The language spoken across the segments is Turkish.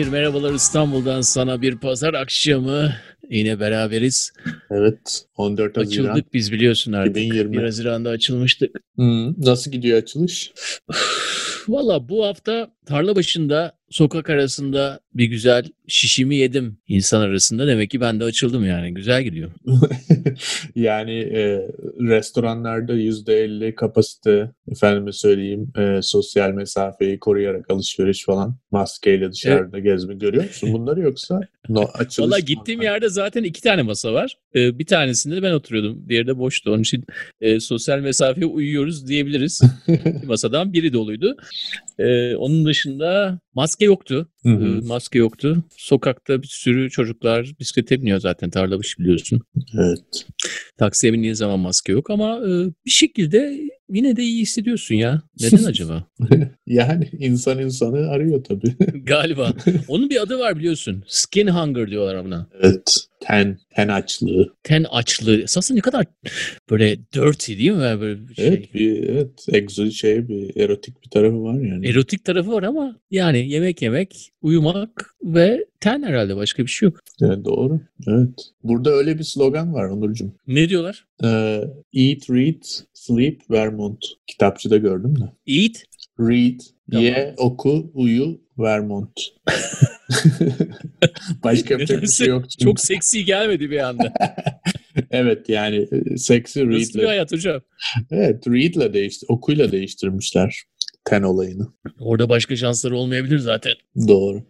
Hayır merhabalar İstanbul'dan sana bir pazar akşamı. Yine beraberiz. Evet 14 Haziran. Açıldık biz biliyorsun artık. 2020. 1 Haziran'da açılmıştık. Hı, nasıl gidiyor açılış? Valla bu hafta tarla başında sokak arasında bir güzel şişimi yedim insan arasında. Demek ki ben de açıldım yani. Güzel gidiyor. yani e, restoranlarda %50 kapasite, efendime söyleyeyim e, sosyal mesafeyi koruyarak alışveriş falan, maskeyle dışarıda gezme görüyor musun bunları yoksa no, açılış Valla gittiğim yerde zaten iki tane masa var. Ee, bir tanesinde de ben oturuyordum. Diğeri de boştu. Onun için e, sosyal mesafeye uyuyoruz diyebiliriz. Masadan biri doluydu. Ee, onun dışında maske yoktu. Hı hı. Ee, maske yoktu. Sokakta bir sürü çocuklar bisiklete biniyor zaten tarlamış biliyorsun. Evet. Taksiye bindiğin zaman maske yok ama e, bir şekilde yine de iyi hissediyorsun ya. Neden acaba? yani insan insanı arıyor tabii. Galiba. Onun bir adı var biliyorsun. Skin hunger diyorlar buna. evet. Ten, ten açlığı. Ten açlığı. Esasında ne kadar böyle dirty değil mi? Böyle bir şey. Evet, bir, evet. Egzo şey bir erotik bir tarafı var yani. Erotik tarafı var ama yani yemek yemek, uyumak ve ten herhalde başka bir şey yok. Evet, doğru. Evet. Burada öyle bir slogan var Onurcuğum. Ne diyorlar? Ee, Eat, read, sleep, Vermont. Kitapçıda gördüm de. Eat. Read, Tamam. ye, oku, uyu, Vermont. Başka yapacak bir şey yok. çünkü. Çok seksi gelmedi bir anda. evet yani e, seksi Nasıl bir hayat hocam? Evet read'le değişti, okuyla değiştirmişler ten olayını. Orada başka şansları olmayabilir zaten. Doğru.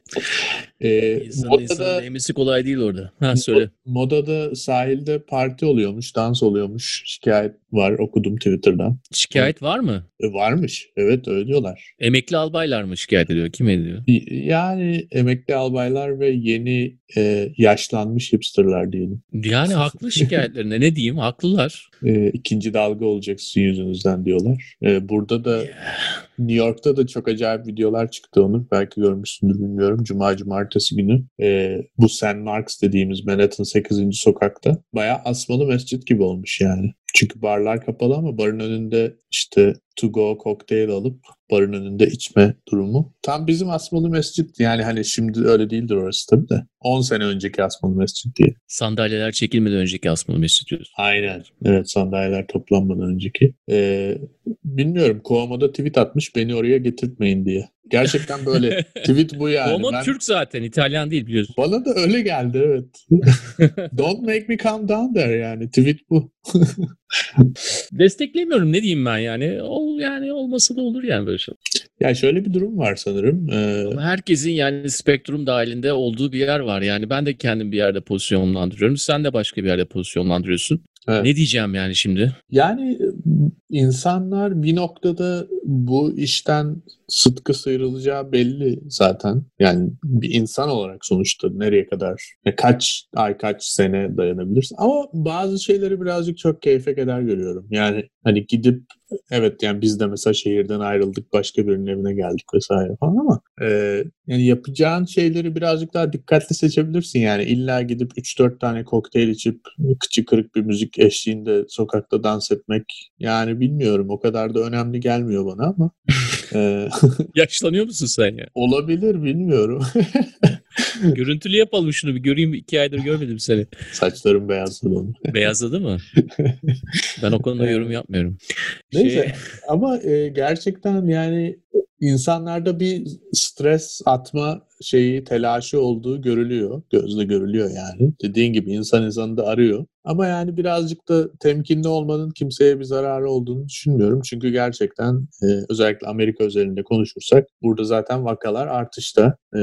Ee, İnsanın modada, insanın değmesi kolay değil orada. Ha söyle. modada sahilde parti oluyormuş, dans oluyormuş. Şikayet var okudum Twitter'dan. Şikayet var mı? E, varmış. Evet öyle diyorlar. Emekli albaylar mı şikayet ediyor? Kim ediyor? Yani emekli albaylar ve yeni e, yaşlanmış hipsterlar diyelim. Yani haklı şikayetlerine. Ne diyeyim? Haklılar. E, ikinci dalga olacak sizin yüzünüzden diyorlar. E, burada da New York'ta da çok acayip videolar çıktı onu. Belki görmüşsündür bilmiyorum. Cuma cumartesi günü e, bu St. Mark's dediğimiz Manhattan 8. sokakta bayağı asmalı mescit gibi olmuş yani. Çünkü barlar kapalı ama barın önünde işte to go kokteyl alıp barın önünde içme durumu. Tam bizim asmalı mescit yani hani şimdi öyle değildir orası tabii de. 10 sene önceki asmalı mescit diye. Sandalyeler çekilmeden önceki asmalı mescit diyorsun. Aynen. Evet sandalyeler toplanmadan önceki. Ee, bilmiyorum Kuomo'da tweet atmış beni oraya getirtmeyin diye. Gerçekten böyle tweet bu yani. Olma Ben- Türk zaten. İtalyan değil biliyorsun. Bana da öyle geldi evet. Don't make me come down there yani tweet bu. Desteklemiyorum ne diyeyim ben yani. Ol, yani olmasa da olur yani böyle şey. Ya şöyle bir durum var sanırım. Ee, Ama herkesin yani spektrum dahilinde olduğu bir yer var. Yani ben de kendim bir yerde pozisyonlandırıyorum. Sen de başka bir yerde pozisyonlandırıyorsun. Evet. Ne diyeceğim yani şimdi? Yani insanlar bir noktada bu işten sıtkı sıyrılacağı belli zaten. Yani bir insan olarak sonuçta nereye kadar, kaç ay kaç sene dayanabilirsin. Ama bazı şeyleri birazcık çok keyfe keder görüyorum. Yani hani gidip evet yani biz de mesela şehirden ayrıldık başka birinin evine geldik vesaire falan ama e, yani yapacağın şeyleri birazcık daha dikkatli seçebilirsin. Yani illa gidip 3-4 tane kokteyl içip kıçı kırık bir müzik eşliğinde sokakta dans etmek yani bilmiyorum o kadar da önemli gelmiyor bana ama e, Yaşlanıyor musun sen ya? olabilir bilmiyorum. Görüntülü yapalım şunu bir göreyim. iki aydır görmedim seni. Saçlarım beyazladı onun. Beyazladı mı? Ben o konuda yorum yapmıyorum. Şey, Neyse ama e, gerçekten yani insanlarda bir stres atma şeyi telaşı olduğu görülüyor. Gözle görülüyor yani. Dediğin gibi insan insanı da arıyor. Ama yani birazcık da temkinli olmanın kimseye bir zararı olduğunu düşünmüyorum. Çünkü gerçekten e, özellikle Amerika özelinde konuşursak burada zaten vakalar artışta. E,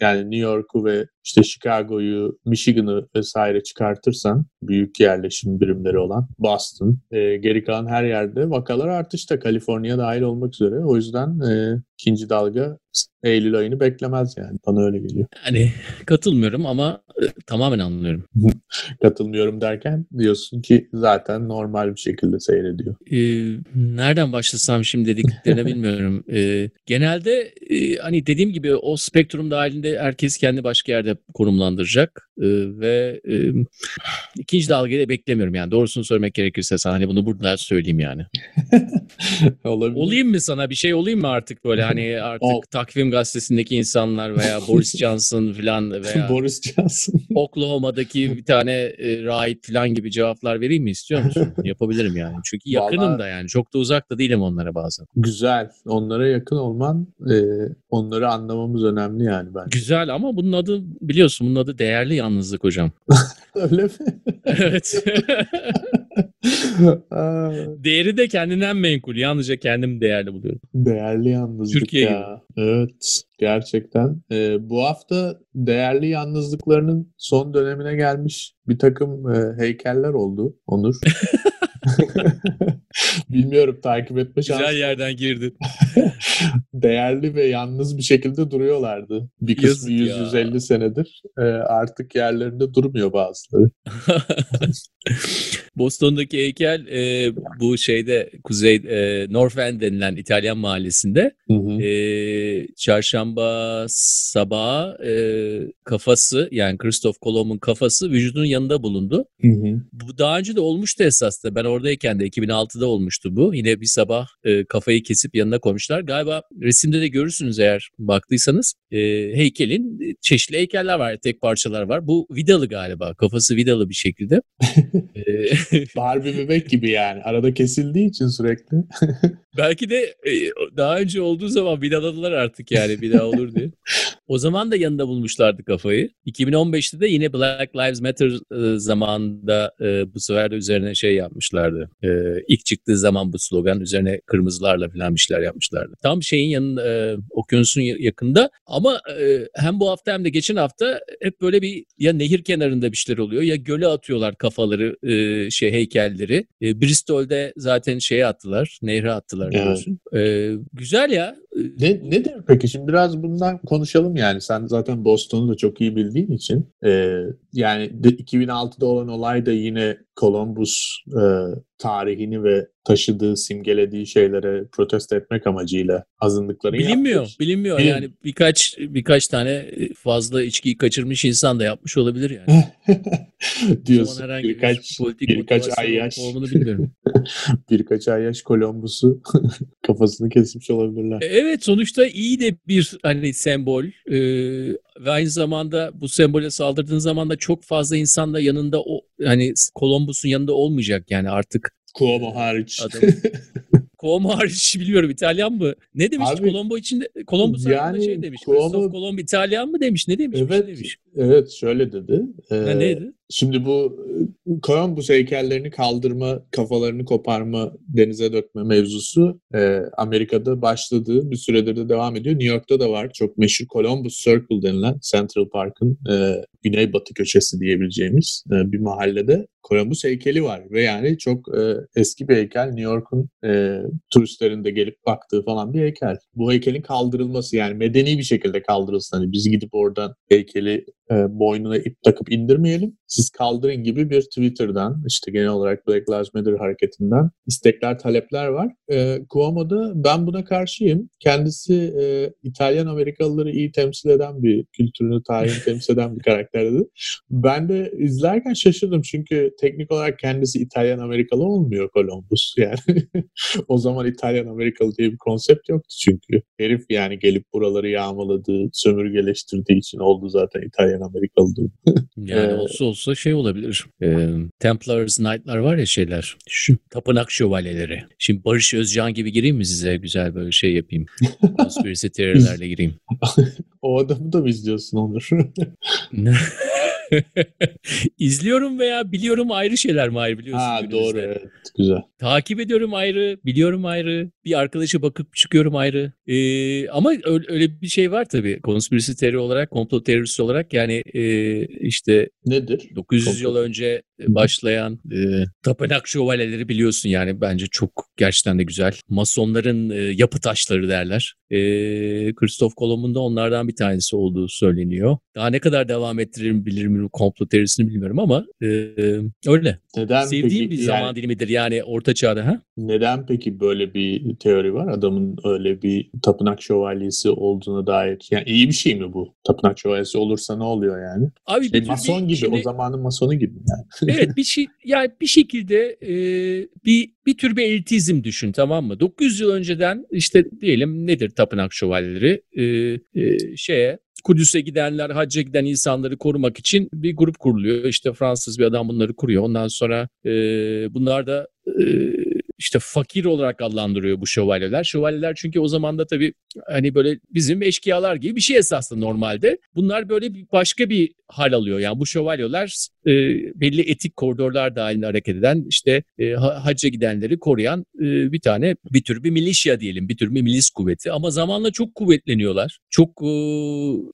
yani New York'u ve işte Chicago'yu, Michigan'ı vesaire çıkartırsan büyük yerleşim birimleri olan Boston, e, geri kalan her yerde vakalar artışta. Kaliforniya dahil olmak üzere. O yüzden e, ikinci dalga Eylül ayını beklemez yani. Bana öyle geliyor. Yani katılmıyorum ama e, tamamen anlıyorum. Katılmıyorum derken diyorsun ki zaten normal bir şekilde seyrediyor. Ee, nereden başlasam şimdi dediklerine bilmiyorum. Ee, genelde e, hani dediğim gibi o spektrum dahilinde herkes kendi başka yerde konumlandıracak ve e, ikinci dalgayı da beklemiyorum yani doğrusunu söylemek gerekirse sana hani bunu burada söyleyeyim yani. Olabilir. Olayım mı sana bir şey olayım mı artık böyle hani artık Ol. takvim gazetesindeki insanlar veya Boris Johnson falan veya Boris Johnson. Oklahoma'daki bir tane e, rahip falan gibi cevaplar vereyim mi istiyor musun? Yapabilirim yani. Çünkü yakınım Vallahi- da yani. Çok da uzak da değilim onlara bazen. Güzel. Onlara yakın olman, e, onları anlamamız önemli yani bence. Güzel ama bunun adı biliyorsun bunun adı değerli yalnızlık hocam. Öyle mi? evet. Değeri de kendinden menkul. Yalnızca kendim değerli buluyorum. Değerli yalnızlık Türkiye ya. Evet. Gerçekten. E, bu hafta değerli yalnızlıklarının son dönemine gelmiş bir takım e, heykeller oldu Onur. Bilmiyorum takip etme şansı. Güzel yerden girdin. Değerli ve yalnız bir şekilde duruyorlardı. Bir kısmı Yazık ya. 100-150 senedir. E, artık yerlerinde durmuyor bazıları. Boston'daki heykel e, bu şeyde Kuzey e, North End denilen İtalyan mahallesinde Hı hı. e, çarşamba sabahı e, kafası yani Christoph Kolomb'un kafası vücudunun yanında bulundu. Hı hı. Bu daha önce de olmuştu esasında. Ben oradayken de 2006'da olmuştu bu. Yine bir sabah e, kafayı kesip yanına koymuşlar. Galiba resimde de görürsünüz eğer baktıysanız. E, heykelin çeşitli heykeller var, tek parçalar var. Bu vidalı galiba. Kafası vidalı bir şekilde. Barbie bebek gibi yani. Arada kesildiği için sürekli. belki de e, daha önce olduğu zaman vidaladılar artık yani bir daha olur diye. O zaman da yanında bulmuşlardı kafayı. 2015'te de yine Black Lives Matter e, zamanında e, bu sefer de üzerine şey yapmışlardı. E, ilk çıktığı zaman bu slogan üzerine kırmızılarla falan bir şeyler yapmışlardı. Tam şeyin yanında, e, okyanusun ya- yakında ama e, hem bu hafta hem de geçen hafta hep böyle bir ya nehir kenarında bir şeyler oluyor ya göle atıyorlar kafaları e, şey heykelleri. E, Bristol'de zaten şeye attılar, nehre attılar Evet. biliyorsun. E, güzel ya. E, Ne, nedir peki? Şimdi biraz bundan konuşalım yani. Sen zaten Boston'u da çok iyi bildiğin için. Ee, yani de- 2006'da olan olay da yine Columbus e, tarihini ve taşıdığı, simgelediği şeylere protesto etmek amacıyla azınlıkların Bilinmiyor, yaptığı- bilinmiyor. Bilin- Yani birkaç birkaç tane fazla içkiyi kaçırmış insan da yapmış olabilir yani. Diyorsun. herhangi birkaç, bir politik birkaç ay yaş, olduğunu bilmiyorum. birkaç ay yaş Columbus'u kafasını kesmiş olabilirler. E, Evet sonuçta iyi de bir hani sembol Ee, ve aynı zamanda bu sembole saldırdığın zaman da çok fazla insan da yanında o hani Columbus'un yanında olmayacak yani artık Cuomo hariç. adam. Cuomo hariç biliyorum İtalyan mı? Ne demiş Abi, Colombo içinde? Columbus yani şey demiş. Cuomo- Kolomb İtalyan mı demiş? Ne demiş? Şey Evet, demiş. evet şöyle dedi. Ee, Ha, neydi? Şimdi bu e, Columbus heykellerini kaldırma, kafalarını koparma, denize dökme mevzusu e, Amerika'da başladı. Bir süredir de devam ediyor. New York'ta da var. Çok meşhur Columbus Circle denilen Central Park'ın e, güneybatı köşesi diyebileceğimiz e, bir mahallede Columbus heykeli var. Ve yani çok e, eski bir heykel. New York'un e, turistlerin de gelip baktığı falan bir heykel. Bu heykelin kaldırılması yani medeni bir şekilde kaldırılsın. Hani biz gidip oradan heykeli e, boynuna ip takıp indirmeyelim. Siz kaldırın gibi bir Twitter'dan işte genel olarak Black Lives Matter hareketinden istekler, talepler var. E, Cuomo'da ben buna karşıyım. Kendisi e, İtalyan Amerikalıları iyi temsil eden bir, kültürünü, tarihini temsil eden bir karakterdi. Ben de izlerken şaşırdım çünkü teknik olarak kendisi İtalyan Amerikalı olmuyor Columbus. Yani o zaman İtalyan Amerikalı diye bir konsept yoktu çünkü. Herif yani gelip buraları yağmaladığı, sömürgeleştirdiği için oldu zaten İtalyan Amerikalı durum. Yani Ee, olsa olsa şey olabilir. Ee, Templars Knight'lar var ya şeyler. Şu tapınak şövalyeleri. Şimdi Barış Özcan gibi gireyim mi size? Güzel böyle şey yapayım. Conspiracy teorilerle gireyim. O adamı da mı izliyorsun Onur? İzliyorum veya biliyorum ayrı şeyler mi ayrı biliyorsun. ha doğru evet güzel. Takip ediyorum ayrı, biliyorum ayrı. Bir arkadaşa bakıp çıkıyorum ayrı. Ee, ama öyle, öyle bir şey var tabii. Konspirasi teori olarak, komplo teorisi olarak yani e, işte Nedir? 900 Komplo. yıl önce başlayan e, tapınak şövalyeleri biliyorsun yani bence çok gerçekten de güzel. Masonların e, yapı taşları derler. E, Christoph Kolomb'un da onlardan bir tanesi olduğu söyleniyor. Daha ne kadar devam ettiririm bilirim komplo teorisini bilmiyorum ama e, öyle. Neden Sevdiğim peki, bir zaman yani, dilimidir yani orta çağda. Ha? Neden peki böyle bir teori var? Adamın öyle bir tapınak şövalyesi olduğuna dair. Yani iyi bir şey mi bu? Tapınak şövalyesi olursa ne oluyor yani? Abi şey, mason bir, gibi şimdi, o zamanın masonu gibi yani. evet bir şey yani bir şekilde e, bir bir tür bir elitizm düşün tamam mı? 900 yıl önceden işte diyelim nedir tapınak şövalyeleri? E, e, şeye Kudüs'e gidenler, hacca giden insanları korumak için bir grup kuruluyor. İşte Fransız bir adam bunları kuruyor. Ondan sonra e, bunlar da e, işte fakir olarak adlandırıyor bu şövalyeler. Şövalyeler çünkü o zaman da tabii hani böyle bizim eşkıyalar gibi bir şey esasında normalde. Bunlar böyle başka bir hal alıyor. Yani bu şövalyeler e, belli etik koridorlar dahilinde hareket eden işte e, hacca gidenleri koruyan e, bir tane bir tür bir milişya diyelim bir tür bir milis kuvveti ama zamanla çok kuvvetleniyorlar. Çok e,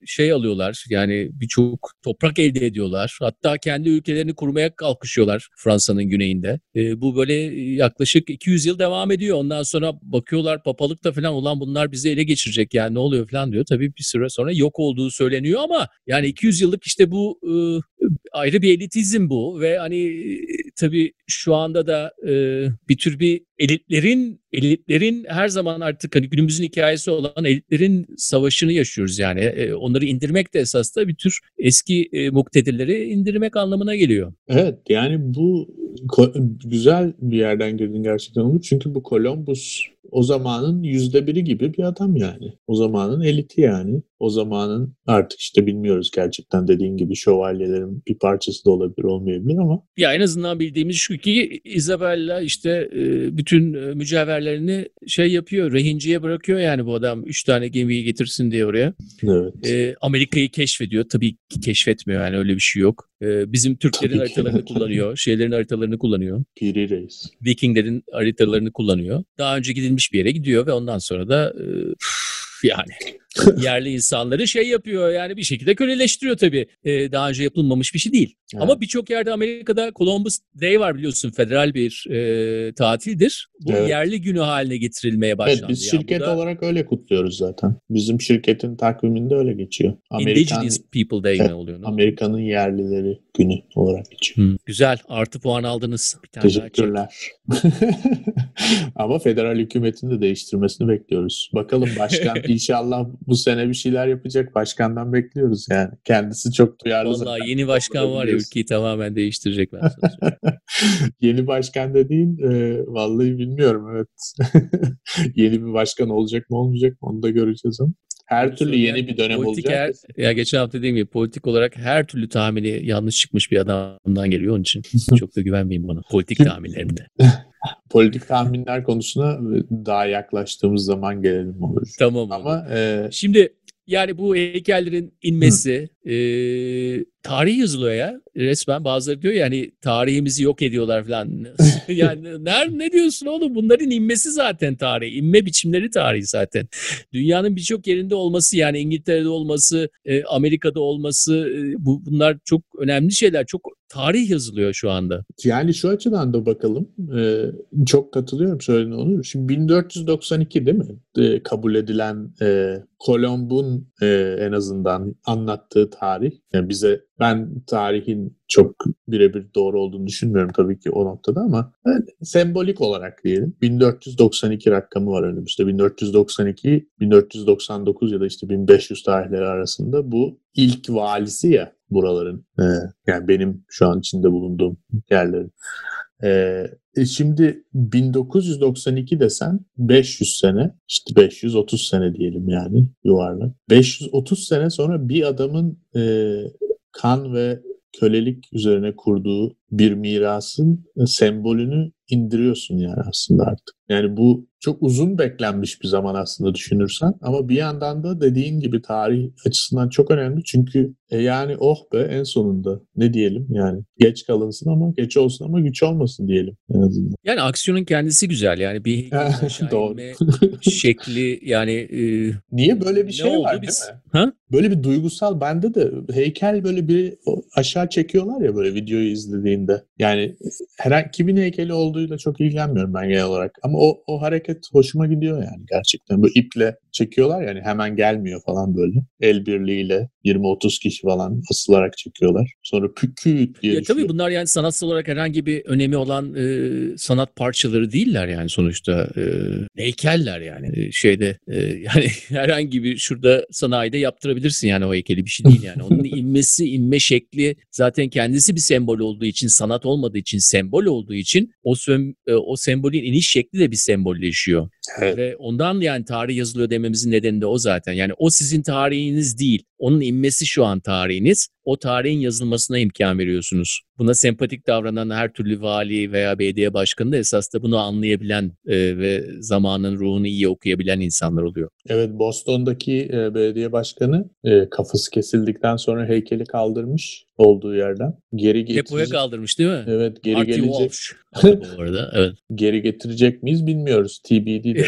şey alıyorlar yani birçok toprak elde ediyorlar. Hatta kendi ülkelerini kurmaya kalkışıyorlar Fransa'nın güneyinde. E, bu böyle yaklaşık 200 yıl devam ediyor. Ondan sonra bakıyorlar papalıkta falan olan bunlar bizi ele geçirecek yani ne oluyor falan diyor. Tabii bir süre sonra yok olduğu söyleniyor ama yani 200 yıllık işte bu e, ayrı bir elitizm bu ve hani tabii şu anda da e, bir tür bir elitlerin elitlerin her zaman artık hani günümüzün hikayesi olan elitlerin savaşını yaşıyoruz yani. E, onları indirmek de esas da bir tür eski e, muktedirleri indirmek anlamına geliyor. Evet yani bu güzel bir yerden girdin gerçekten Umut. Çünkü bu Columbus o zamanın yüzde biri gibi bir adam yani. O zamanın eliti yani. O zamanın artık işte bilmiyoruz gerçekten dediğin gibi şövalyelerin bir parçası da olabilir olmayabilir ama. Ya en azından bildiğimiz şu ki Isabella işte e, bütün e, mücevherlerini şey yapıyor, rehinciye bırakıyor yani bu adam. Üç tane gemiyi getirsin diye oraya. Evet. E, Amerika'yı keşfediyor. Tabii ki keşfetmiyor yani öyle bir şey yok. bizim Türklerin haritalarını kullanıyor. Şeylerin haritalarını kullanıyor. Piri Reis. Vikinglerin haritalarını kullanıyor. Daha önce gidilmiş bir yere gidiyor ve ondan sonra da yani yerli insanları şey yapıyor yani bir şekilde köleleştiriyor tabii. Ee, daha önce yapılmamış bir şey değil. Evet. Ama birçok yerde Amerika'da Columbus Day var biliyorsun federal bir e, tatildir. Bu evet. yerli günü haline getirilmeye başlandı. Evet biz şirket da... olarak öyle kutluyoruz zaten. Bizim şirketin takviminde öyle geçiyor. Amerikan, Indigenous People Day evet, ne oluyor? Amerika'nın yerlileri günü olarak geçiyor. Hmm, güzel artı puan aldınız. Bir tane Teşekkürler. Ama federal hükümetin de değiştirmesini bekliyoruz. Bakalım başkan inşallah bu sene bir şeyler yapacak. Başkandan bekliyoruz yani. Kendisi çok duyarlı. Vallahi zaten. yeni başkan var ya ülkeyi tamamen değiştirecek ben Yeni başkan dediğin e, vallahi bilmiyorum evet. yeni bir başkan olacak mı olmayacak mı onu da göreceğiz ama. Her türlü yeni bir dönem politik olacak. Her, ya geçen hafta dediğim gibi politik olarak her türlü tahmini yanlış çıkmış bir adamdan geliyor. Onun için çok da güvenmeyin bana politik tahminlerimde. Politik tahminler konusuna daha yaklaştığımız zaman gelelim olur. Tamam. Ama e... şimdi yani bu heykellerin inmesi e, tarih yazılıyor ya resmen bazıları diyor yani tarihimizi yok ediyorlar falan. yani ne, ne diyorsun oğlum bunların inmesi zaten tarih. inme biçimleri tarihi zaten. Dünyanın birçok yerinde olması yani İngiltere'de olması, e, Amerika'da olması e, bu bunlar çok önemli şeyler. Çok tarih yazılıyor şu anda. Yani şu açıdan da bakalım. Ee, çok katılıyorum söylediğine Onur. Şimdi 1492 değil mi? Ee, kabul edilen e, Kolomb'un e, en azından anlattığı tarih. Yani bize ben tarihin çok birebir doğru olduğunu düşünmüyorum tabii ki o noktada ama yani sembolik olarak diyelim 1492 rakamı var önümüzde. 1492, 1499 ya da işte 1500 tarihleri arasında bu ilk valisi ya buraların. Ee, yani benim şu an içinde bulunduğum yerlerin. Ee, e şimdi 1992 desen 500 sene, işte 530 sene diyelim yani yuvarlak. 530 sene sonra bir adamın e, kan ve kölelik üzerine kurduğu bir mirasın sembolünü indiriyorsun yani aslında artık. Yani bu çok uzun beklenmiş bir zaman aslında düşünürsen ama bir yandan da dediğin gibi tarih açısından çok önemli çünkü e yani oh be en sonunda ne diyelim yani geç kalınsın ama geç olsun ama güç olmasın diyelim en azından. Yani aksiyonun kendisi güzel yani bir Doğru. şekli yani e, Niye böyle bir şey oldu var biz? değil mi? Ha? Böyle bir duygusal bende de heykel böyle bir aşağı çekiyorlar ya böyle videoyu izlediğinde. Yani herhangi kimin heykeli olduğuyla çok ilgilenmiyorum ben genel olarak. Ama o, o hareket hoşuma gidiyor yani gerçekten. Bu iple çekiyorlar yani hemen gelmiyor falan böyle. El birliğiyle 20-30 kişi falan asılarak çekiyorlar. Sonra pükü diye Ya tabii bunlar yani sanatsal olarak herhangi bir önemi olan e, sanat parçaları değiller yani sonuçta e, heykeller yani E, şeyde e, yani herhangi bir şurada sanayide yaptırabilirsin yani o heykeli bir şey değil yani onun inmesi inme şekli zaten kendisi bir sembol olduğu için sanat olmadığı için sembol olduğu için o söm- e, o sembolün iniş şekli de bir sembolleşiyor. Evet. Ve ondan yani tarih yazılıyor dememizin nedeni de o zaten. Yani o sizin tarihiniz değil. Onun inmesi şu an tarihiniz. O tarihin yazılmasına imkan veriyorsunuz. Buna sempatik davranan her türlü vali veya belediye başkanı da esas da bunu anlayabilen e, ve zamanın ruhunu iyi okuyabilen insanlar oluyor. Evet Boston'daki e, belediye başkanı e, kafası kesildikten sonra heykeli kaldırmış olduğu yerden. Geri Depoya getirecek. kaldırmış değil mi? Evet geri Marty gelecek. Walsh. Bu arada. Evet. Geri getirecek miyiz bilmiyoruz. TBD de.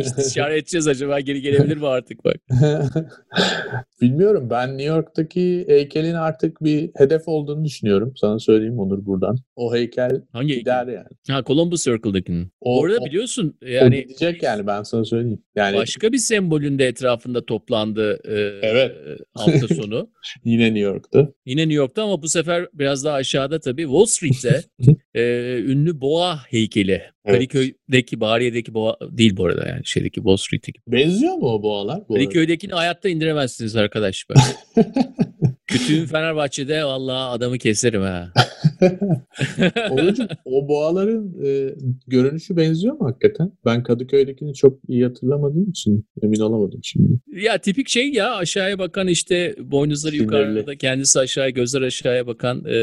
İstişare edeceğiz acaba geri gelebilir mi artık bak. Bilmiyorum. Ben New York'taki heykelin artık bir hedef olduğunu düşünüyorum. Sana söyleyeyim Onur buradan. O heykel Hangi gider yani. Ha Columbus Circle'dakinin. O, Orada o- biliyorsun o yani gidecek yani ben sana söyleyeyim. Yani başka bir sembolün de etrafında toplandı e, Evet. hafta sonu. yine New York'ta. Yine New York'ta ama bu sefer biraz daha aşağıda tabii Wall Street'te e, ünlü boğa heykeli. Evet. Kadıköy'deki, Bahariye'deki boğa değil bu arada yani şeydeki Wall Street'teki. Benziyor mu o boğalar? Bu? Kadıköy'dekini hayatta indiremezsiniz arkadaş. Bak. Fenerbahçe'de vallahi adamı keserim ha. Onurcuğum, o boğaların e, görünüşü benziyor mu hakikaten? Ben Kadıköy'dekini çok iyi hatırlamadığım için emin olamadım şimdi. Ya tipik şey ya aşağıya bakan işte boynuzları Sinirli. yukarıda kendisi aşağıya gözler aşağıya bakan e,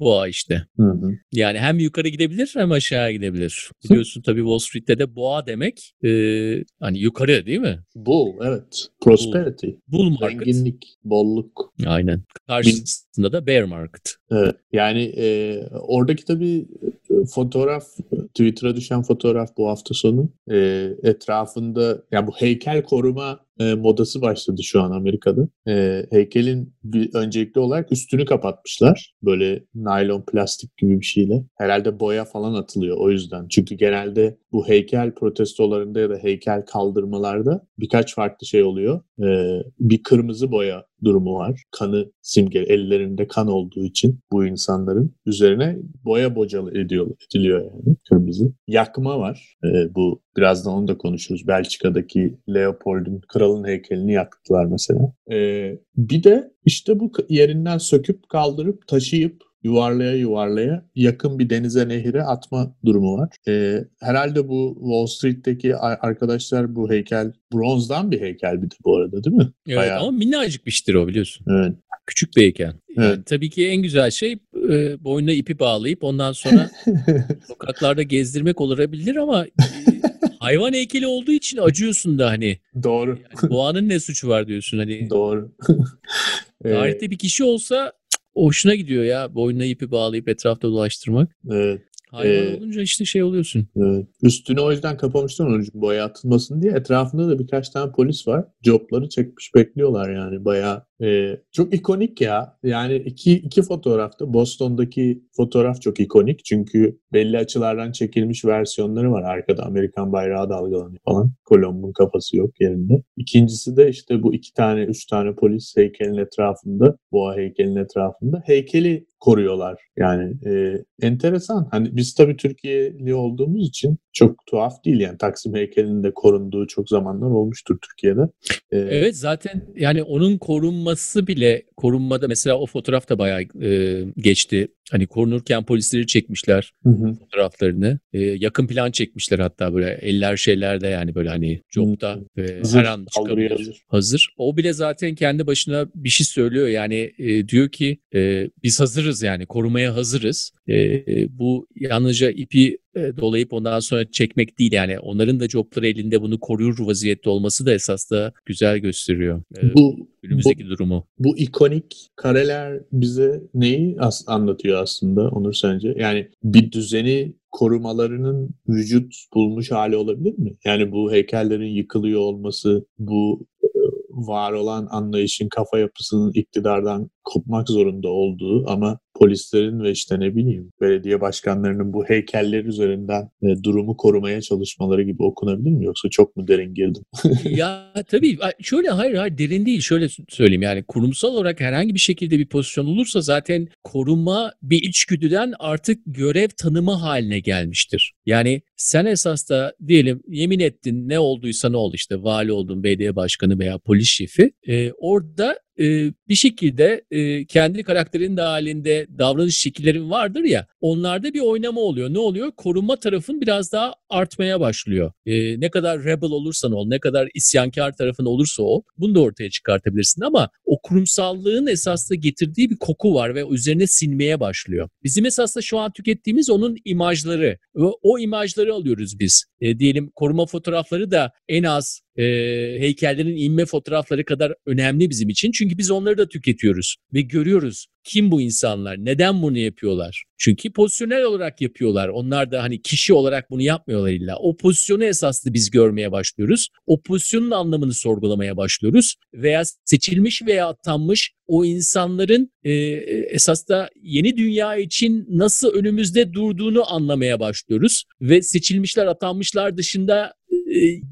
boğa işte. Hı hı. Yani hem yukarı gidebilir hem aşağı gidebilir. Biliyorsun tabii Wall Street'te de boğa demek e, hani yukarı değil mi? Bull, evet. Prosperity. Bull market. Zenginlik, bolluk. Aynen. Karşısında da bear market. Evet. Yani e, oradaki tabii e, fotoğraf, Twitter'a düşen fotoğraf bu hafta sonu. E, etrafında ya bu heykel koruma e, modası başladı şu an Amerika'da. E, heykelin bir öncelikli olarak üstünü kapatmışlar. Böyle naylon plastik gibi bir şeyle. Herhalde boya falan atılıyor o yüzden. Çünkü genelde bu heykel protestolarında ya da heykel kaldırmalarda birkaç farklı şey oluyor. E, bir kırmızı boya durumu var. Kanı simge ellerinde kan olduğu için bu insanların üzerine boya bocalı ediyor, ediliyor yani kırmızı. Yakma var. E, bu birazdan onu da konuşuruz. Belçika'daki Leopold'un kralın heykelini yaktılar mesela. E, bir de işte bu yerinden söküp kaldırıp taşıyıp yuvarlaya yuvarlaya yakın bir denize nehire atma durumu var. E, herhalde bu Wall Street'teki arkadaşlar bu heykel bronzdan bir heykel bir de bu arada değil mi? Evet Bayağı. ama minnacık bir şeydir o biliyorsun. Evet. Küçük bir heykel. Evet. tabii ki en güzel şey e, boynuna ipi bağlayıp ondan sonra sokaklarda gezdirmek olabilir ama e, hayvan heykeli olduğu için acıyorsun da hani. Doğru. Yani boğanın ne suçu var diyorsun hani. Doğru. Tarihte bir kişi olsa hoşuna gidiyor ya boynuna ipi bağlayıp etrafta dolaştırmak. evet, Hayvan Ee, olunca işte şey oluyorsun. evet. Üstüne o yüzden kapamışlar onu boya atılmasın diye. Etrafında da birkaç tane polis var. Copları çekmiş bekliyorlar yani bayağı. e, çok ikonik ya. Yani iki, iki fotoğrafta Boston'daki fotoğraf çok ikonik. Çünkü belli açılardan çekilmiş versiyonları var. Arkada Amerikan bayrağı dalgalanıyor falan. Kolomb'un kafası yok yerinde. İkincisi de işte bu iki tane, üç tane polis heykelin etrafında, boğa heykelin etrafında heykeli koruyorlar. Yani e, enteresan. Hani biz tabii Türkiye'li olduğumuz için çok tuhaf değil yani Taksim heykelinin de korunduğu çok zamanlar olmuştur Türkiye'de. E, Evet zaten yani onun korunması bile korunmada mesela o fotoğraf da bayağı e, geçti. Hani korunurken polisleri çekmişler hı hı. fotoğraflarını. E, yakın plan çekmişler hatta böyle eller şeylerde yani böyle hani jobda ve Hazır, her an çıkabilir. hazır. Hazır. O bile zaten kendi başına bir şey söylüyor. Yani e, diyor ki e, biz hazırız hazırız yani korumaya hazırız. E, bu yalnızca ipi e, dolayıp ondan sonra çekmek değil yani onların da jobları elinde bunu koruyur vaziyette olması da esas da güzel gösteriyor. E, bu günümüzdeki bu, durumu. Bu ikonik kareler bize neyi as- anlatıyor aslında Onur sence? Yani bir düzeni korumalarının vücut bulmuş hali olabilir mi? Yani bu heykellerin yıkılıyor olması, bu var olan anlayışın kafa yapısının iktidardan kopmak zorunda olduğu ama polislerin ve işte ne bileyim belediye başkanlarının bu heykeller üzerinden e, durumu korumaya çalışmaları gibi okunabilir mi yoksa çok mu derin girdim? ya tabii şöyle hayır hayır derin değil şöyle söyleyeyim yani kurumsal olarak herhangi bir şekilde bir pozisyon olursa zaten koruma bir içgüdüden artık görev tanımı haline gelmiştir. Yani sen esas da diyelim yemin ettin ne olduysa ne oldu işte vali oldun belediye başkanı veya polis şefi e, orada e, bir şekilde e, kendi karakterin de halinde davranış şekillerin vardır ya onlarda bir oynama oluyor. Ne oluyor? Korunma tarafın biraz daha artmaya başlıyor. E, ne kadar rebel olursan ol, ne kadar isyankar tarafın olursa ol bunu da ortaya çıkartabilirsin ama o kurumsallığın esasında getirdiği bir koku var ve üzerine sinmeye başlıyor. Bizim esasında şu an tükettiğimiz onun imajları. O, o imajları alıyoruz biz. E, diyelim koruma fotoğrafları da en az e, heykellerin inme fotoğrafları kadar önemli bizim için. Çünkü biz onları da tüketiyoruz ve görüyoruz. Kim bu insanlar? Neden bunu yapıyorlar? Çünkü pozisyonel olarak yapıyorlar. Onlar da hani kişi olarak bunu yapmıyorlar illa. O pozisyonu esaslı biz görmeye başlıyoruz. O pozisyonun anlamını sorgulamaya başlıyoruz. Veya seçilmiş veya atanmış o insanların e, esas da yeni dünya için nasıl önümüzde durduğunu anlamaya başlıyoruz. Ve seçilmişler atanmışlar dışında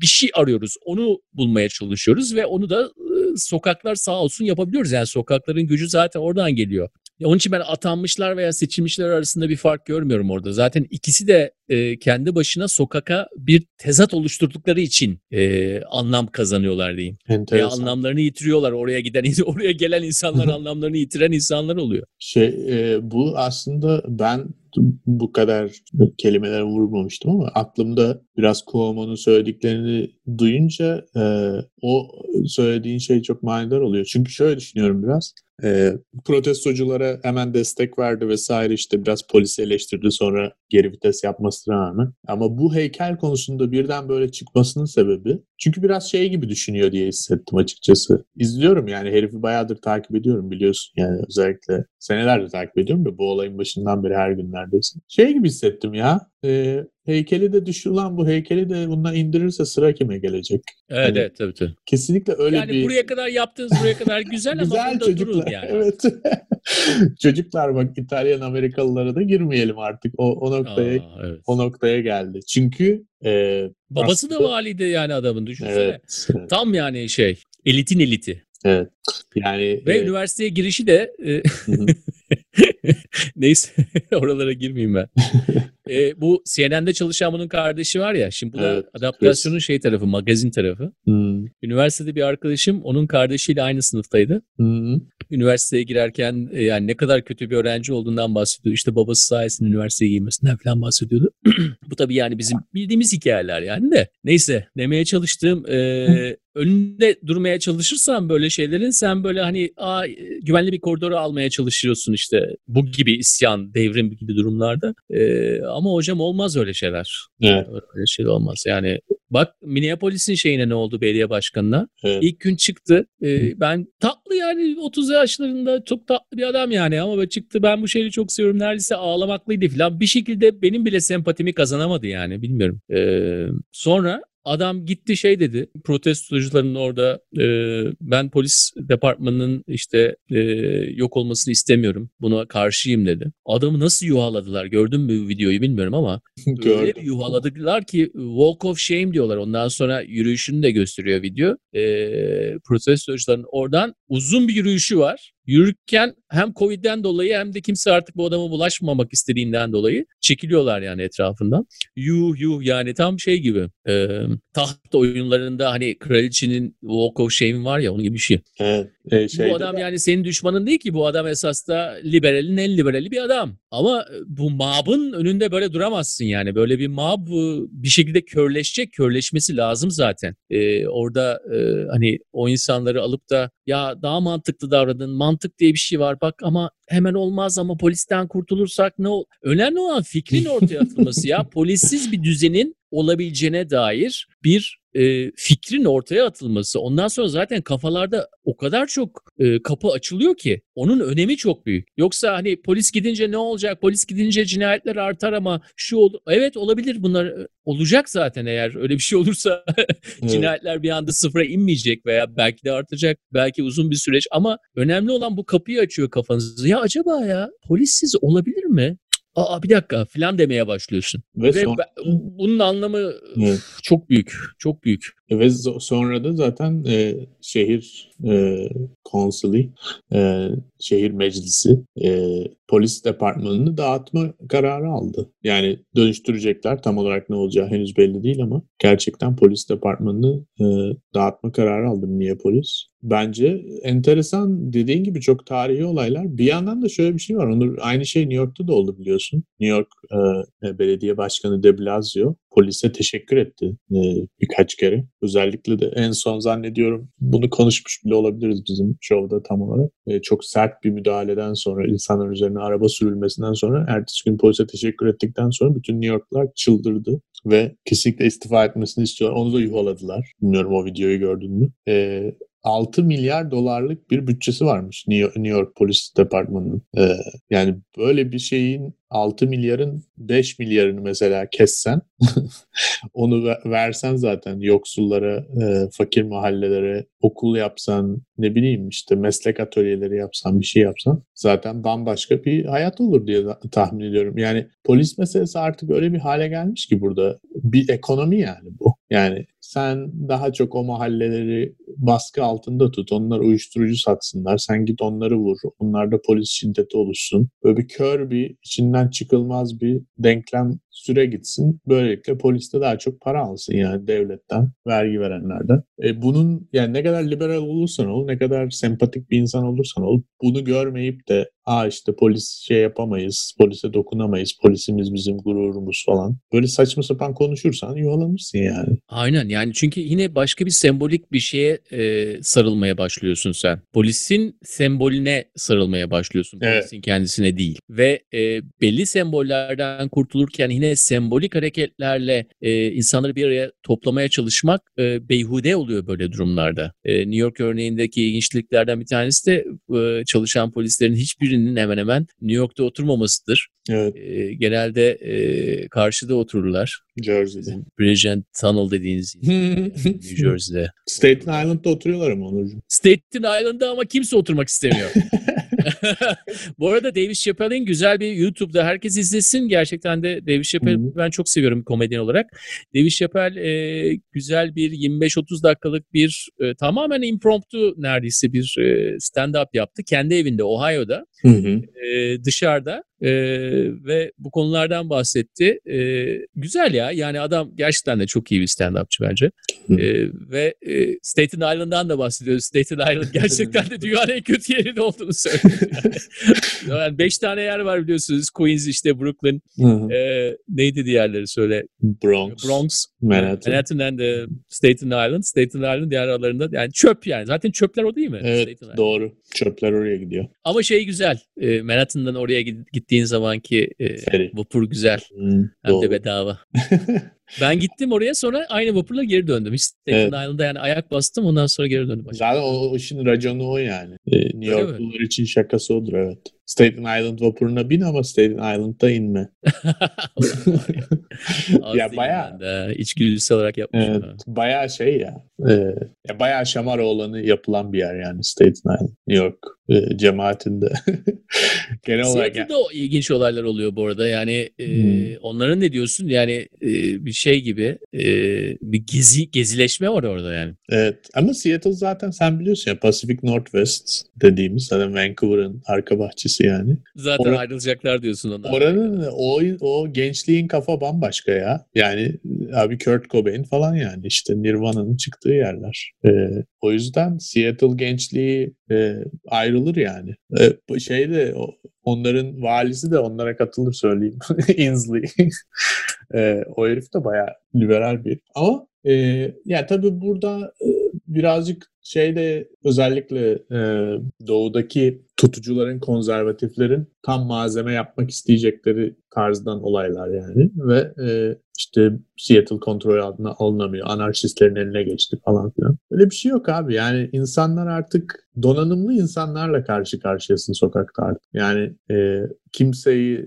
bir şey arıyoruz. Onu bulmaya çalışıyoruz ve onu da e, sokaklar sağ olsun yapabiliyoruz. Yani sokakların gücü zaten oradan geliyor. Onun için ben atanmışlar veya seçilmişler arasında bir fark görmüyorum orada. Zaten ikisi de e, kendi başına sokaka bir tezat oluşturdukları için e, anlam kazanıyorlar diyeyim. Enteresan. Veya anlamlarını yitiriyorlar. Oraya giden, oraya gelen insanlar anlamlarını yitiren insanlar oluyor. Şey, e, bu aslında ben bu kadar kelimeler vurmamıştım ama aklımda biraz Cuomo'nun söylediklerini duyunca e, o söylediğin şey çok manidar oluyor. Çünkü şöyle düşünüyorum biraz. E, protestoculara hemen destek verdi vesaire işte biraz polisi eleştirdi sonra geri vites yapmasına rağmen. Ama bu heykel konusunda birden böyle çıkmasının sebebi çünkü biraz şey gibi düşünüyor diye hissettim açıkçası. İzliyorum yani herifi bayağıdır takip ediyorum biliyorsun yani özellikle senelerdir takip ediyorum da bu olayın başından beri her gün neredeyse. Şey gibi hissettim ya e, heykeli de düşür lan bu heykeli de bundan indirirse sıra kime gelecek? Evet yani, evet tabii tabii. Kesinlikle öyle yani bir... Yani buraya kadar yaptığınız buraya kadar güzel, güzel ama burada çocuklar, durun yani. Evet. çocuklar bak İtalyan Amerikalılara da girmeyelim artık. O, o noktaya Aa, evet. o noktaya geldi. Çünkü e, babası aslında... da valide yani adamın düşünsene. Evet, evet. Tam yani şey elitin eliti. Evet. Yani ve e... üniversiteye girişi de e... neyse oralara girmeyeyim ben. e, bu CNN'de çalışan bunun kardeşi var ya. Şimdi bu da evet, adaptasyonun evet. şey tarafı, magazin tarafı. Hmm. Üniversitede bir arkadaşım onun kardeşiyle aynı sınıftaydı. Hmm. Üniversiteye girerken e, yani ne kadar kötü bir öğrenci olduğundan bahsediyordu. İşte babası sayesinde üniversiteye girmesinden falan bahsediyordu. bu tabii yani bizim bildiğimiz hikayeler yani de. Neyse demeye çalıştığım e, önünde durmaya çalışırsan böyle şeylerin sen böyle hani aa, güvenli bir koridoru almaya çalışıyorsun işte bu gibi isyan, devrim gibi durumlarda. Ee, ama hocam olmaz öyle şeyler. Evet. Öyle şey olmaz. Yani bak Minneapolis'in şeyine ne oldu belediye başkanına? Evet. İlk gün çıktı. Ee, ben tatlı yani 30 yaşlarında çok tatlı bir adam yani ama çıktı ben bu şehri çok seviyorum neredeyse ağlamaklıydı falan. Bir şekilde benim bile sempatimi kazanamadı yani bilmiyorum. Ee, sonra Adam gitti şey dedi protestocuların orada e, ben polis departmanının işte e, yok olmasını istemiyorum buna karşıyım dedi. Adamı nasıl yuhaladılar? Gördün mü videoyu bilmiyorum ama. Öyle bir yuhaladılar ki walk of shame diyorlar. Ondan sonra yürüyüşünü de gösteriyor video. E, protestocuların oradan uzun bir yürüyüşü var yürürken hem Covid'den dolayı hem de kimse artık bu adama bulaşmamak istediğinden dolayı çekiliyorlar yani etrafından. Yuh yuh yani tam şey gibi e, taht oyunlarında hani kraliçenin Walk of Shame var ya onun gibi bir şey. Evet. E, bu adam yani senin düşmanın değil ki bu adam esas da liberalin en liberali bir adam. Ama bu mabın önünde böyle duramazsın yani. Böyle bir mab bir şekilde körleşecek. Körleşmesi lazım zaten. Ee, orada e, hani o insanları alıp da ya daha mantıklı davranın, mantık diye bir şey var. Bak ama hemen olmaz ama polisten kurtulursak ne ol? Önemli olan fikrin ortaya atılması ya. Polissiz bir düzenin olabileceğine dair bir e, fikrin ortaya atılması. Ondan sonra zaten kafalarda o kadar çok e, kapı açılıyor ki onun önemi çok büyük. Yoksa hani polis gidince ne olacak? Polis gidince cinayetler artar ama şu ol evet olabilir bunlar olacak zaten eğer öyle bir şey olursa cinayetler bir anda sıfıra inmeyecek veya belki de artacak. Belki uzun bir süreç ama önemli olan bu kapıyı açıyor kafanızı. Ya acaba ya polissiz olabilir mi? Aa bir dakika filan demeye başlıyorsun. Ve, Ve son... bunun anlamı evet. çok büyük, çok büyük. Ve sonra da zaten e, şehir e, konsili, e, şehir meclisi e, polis departmanını dağıtma kararı aldı. Yani dönüştürecekler tam olarak ne olacağı henüz belli değil ama gerçekten polis departmanını e, dağıtma kararı aldı niye polis? Bence enteresan dediğin gibi çok tarihi olaylar. Bir yandan da şöyle bir şey var. Onur, aynı şey New York'ta da oldu biliyorsun. New York e, Belediye Başkanı de Blasio polise teşekkür etti e, birkaç kere. Özellikle de en son zannediyorum bunu konuşmuş bile olabiliriz bizim şovda tam olarak. E, çok sert bir müdahaleden sonra insanlar üzerine araba sürülmesinden sonra ertesi gün polise teşekkür ettikten sonra bütün New Yorklar çıldırdı ve kesinlikle istifa etmesini istiyorlar. Onu da yuhaladılar. Bilmiyorum o videoyu gördün mü? E, 6 milyar dolarlık bir bütçesi varmış New York Polis Departmanı'nın. Ee, yani böyle bir şeyin 6 milyarın 5 milyarını mesela kessen onu versen zaten yoksullara, e, fakir mahallelere okul yapsan, ne bileyim işte meslek atölyeleri yapsan, bir şey yapsan zaten bambaşka bir hayat olur diye tahmin ediyorum. Yani polis meselesi artık öyle bir hale gelmiş ki burada bir ekonomi yani bu. Yani sen daha çok o mahalleleri baskı altında tut. Onlar uyuşturucu satsınlar. Sen git onları vur. Onlarda polis şiddeti oluşsun. Böyle bir kör bir içinden çıkılmaz bir denklem süre gitsin. Böylelikle poliste daha çok para alsın yani devletten, vergi verenlerden. E bunun yani ne kadar liberal olursan ol, ne kadar sempatik bir insan olursan ol, bunu görmeyip de aa işte polis şey yapamayız, polise dokunamayız, polisimiz bizim gururumuz falan. Böyle saçma sapan konuşursan yuvalanırsın yani. Aynen yani çünkü yine başka bir sembolik bir şeye e, sarılmaya başlıyorsun sen. Polisin sembolüne sarılmaya başlıyorsun. Polisin evet. kendisine değil. Ve e, belli sembollerden kurtulurken yine sembolik hareketlerle e, insanları bir araya toplamaya çalışmak e, beyhude oluyor böyle durumlarda. E, New York örneğindeki ilginçliklerden bir tanesi de e, çalışan polislerin hiçbirinin hemen hemen New York'ta oturmamasıdır. Evet. E, genelde e, karşıda otururlar. Jersey'de. Bridge and Tunnel dediğiniz New Jersey'de. Staten Island'da oturuyorlar ama Onurcuğum. Staten Island'da ama kimse oturmak istemiyor. Bu arada David Chappelle'in güzel bir YouTube'da herkes izlesin. Gerçekten de David Chappelle Hı-hı. ben çok seviyorum komedyen olarak. David Chappelle e, güzel bir 25-30 dakikalık bir e, tamamen impromptu neredeyse bir e, stand-up yaptı. Kendi evinde Ohio'da. E, dışarıda e, ve bu konulardan bahsetti. E, güzel ya yani adam gerçekten de çok iyi bir stand-upçı bence. e, ve e, Staten Island'dan da bahsediyoruz. Staten Island gerçekten de dünyanın en kötü yerinde olduğunu söylüyor. Yani. yani beş tane yer var biliyorsunuz. Queens işte Brooklyn. e, neydi diğerleri söyle. Bronx. Bronx. Manhattan. Manhattan and the Staten Island. Staten Island diğer aralarında yani çöp yani. Zaten çöpler o değil mi? Evet doğru. Çöpler oraya gidiyor. Ama şey güzel. E, Manhattan'dan oraya gittiğin zamanki e, vapur güzel. Hmm, Hem doğru. de bedava. Ben gittim oraya sonra aynı vapurla geri döndüm. Hiç Staten evet. Island'da yani ayak bastım ondan sonra geri döndüm. Zaten o, o işin raconu o yani. Ee, New Yorklular için şakası odur evet. Staten Island vapuruna bin ama Staten Island'da inme. ya baya içgüdüsel olarak yapmış. Evet, baya şey ya. E, ya baya şamar olanı yapılan bir yer yani Staten Island, New York e, cemaatinde. Genel olarak. Seattle'da yani. ilginç olaylar oluyor bu arada. Yani e, hmm. onların ne diyorsun? Yani e, bir şey gibi e, bir gezi gezileşme var orada yani. Evet ama Seattle zaten sen biliyorsun ya Pacific Northwest dediğimiz zaten Vancouver'ın arka bahçesi yani. Zaten Or- ayrılacaklar diyorsun onlar. Oranın o, o gençliğin kafa bambaşka ya. Yani abi Kurt Cobain falan yani işte Nirvana'nın çıktığı yerler. Ee, o yüzden Seattle gençliği e, ayrılır yani. E, şey de onların valisi de onlara katılır söyleyeyim. Inslee. e, o herif de bayağı liberal bir. Ama e, yani tabii burada e, birazcık şeyde özellikle e, doğudaki tutucuların, konservatiflerin tam malzeme yapmak isteyecekleri tarzdan olaylar yani ve e, işte Seattle kontrol altına alınamıyor. Anarşistlerin eline geçti falan filan. Öyle bir şey yok abi. Yani insanlar artık donanımlı insanlarla karşı karşıyasın sokakta artık. Yani e, kimseyi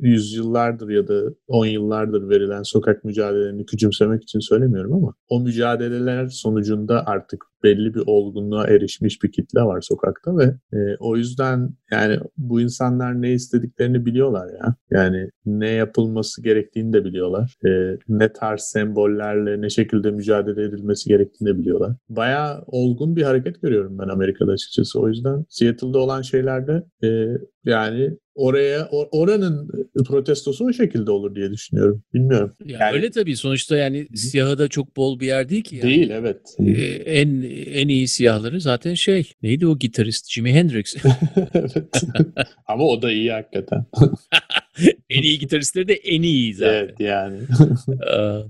yüzyıllardır ya da on yıllardır verilen sokak mücadelelerini küçümsemek için söylemiyorum ama o mücadeleler sonucunda artık belli bir olgunluğa erişmiş bir kitle var sokakta ve e, o yüzden yani bu insanlar ne istediklerini biliyorlar ya. Yani ne yapılması gerektiğini de biliyorlar. E, ne tarz sembollerle ne şekilde mücadele edilmesi gerektiğini de biliyorlar. Bayağı olgun bir hareket görüyorum ben Amerika'da açıkçası. O yüzden Seattle'da olan şeylerde e, yani oraya oranın protestosu o şekilde olur diye düşünüyorum. Bilmiyorum. Ya yani, öyle tabii sonuçta yani siyahı da çok bol bir yer değil ki. Yani. Değil evet. Ee, en en iyi siyahları zaten şey neydi o gitarist Jimi Hendrix. evet. Ama o da iyi hakikaten. en iyi gitaristleri de en iyi zaten. Evet yani.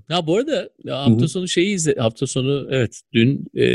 ha bu arada hafta sonu şeyi izle hafta sonu evet dün e,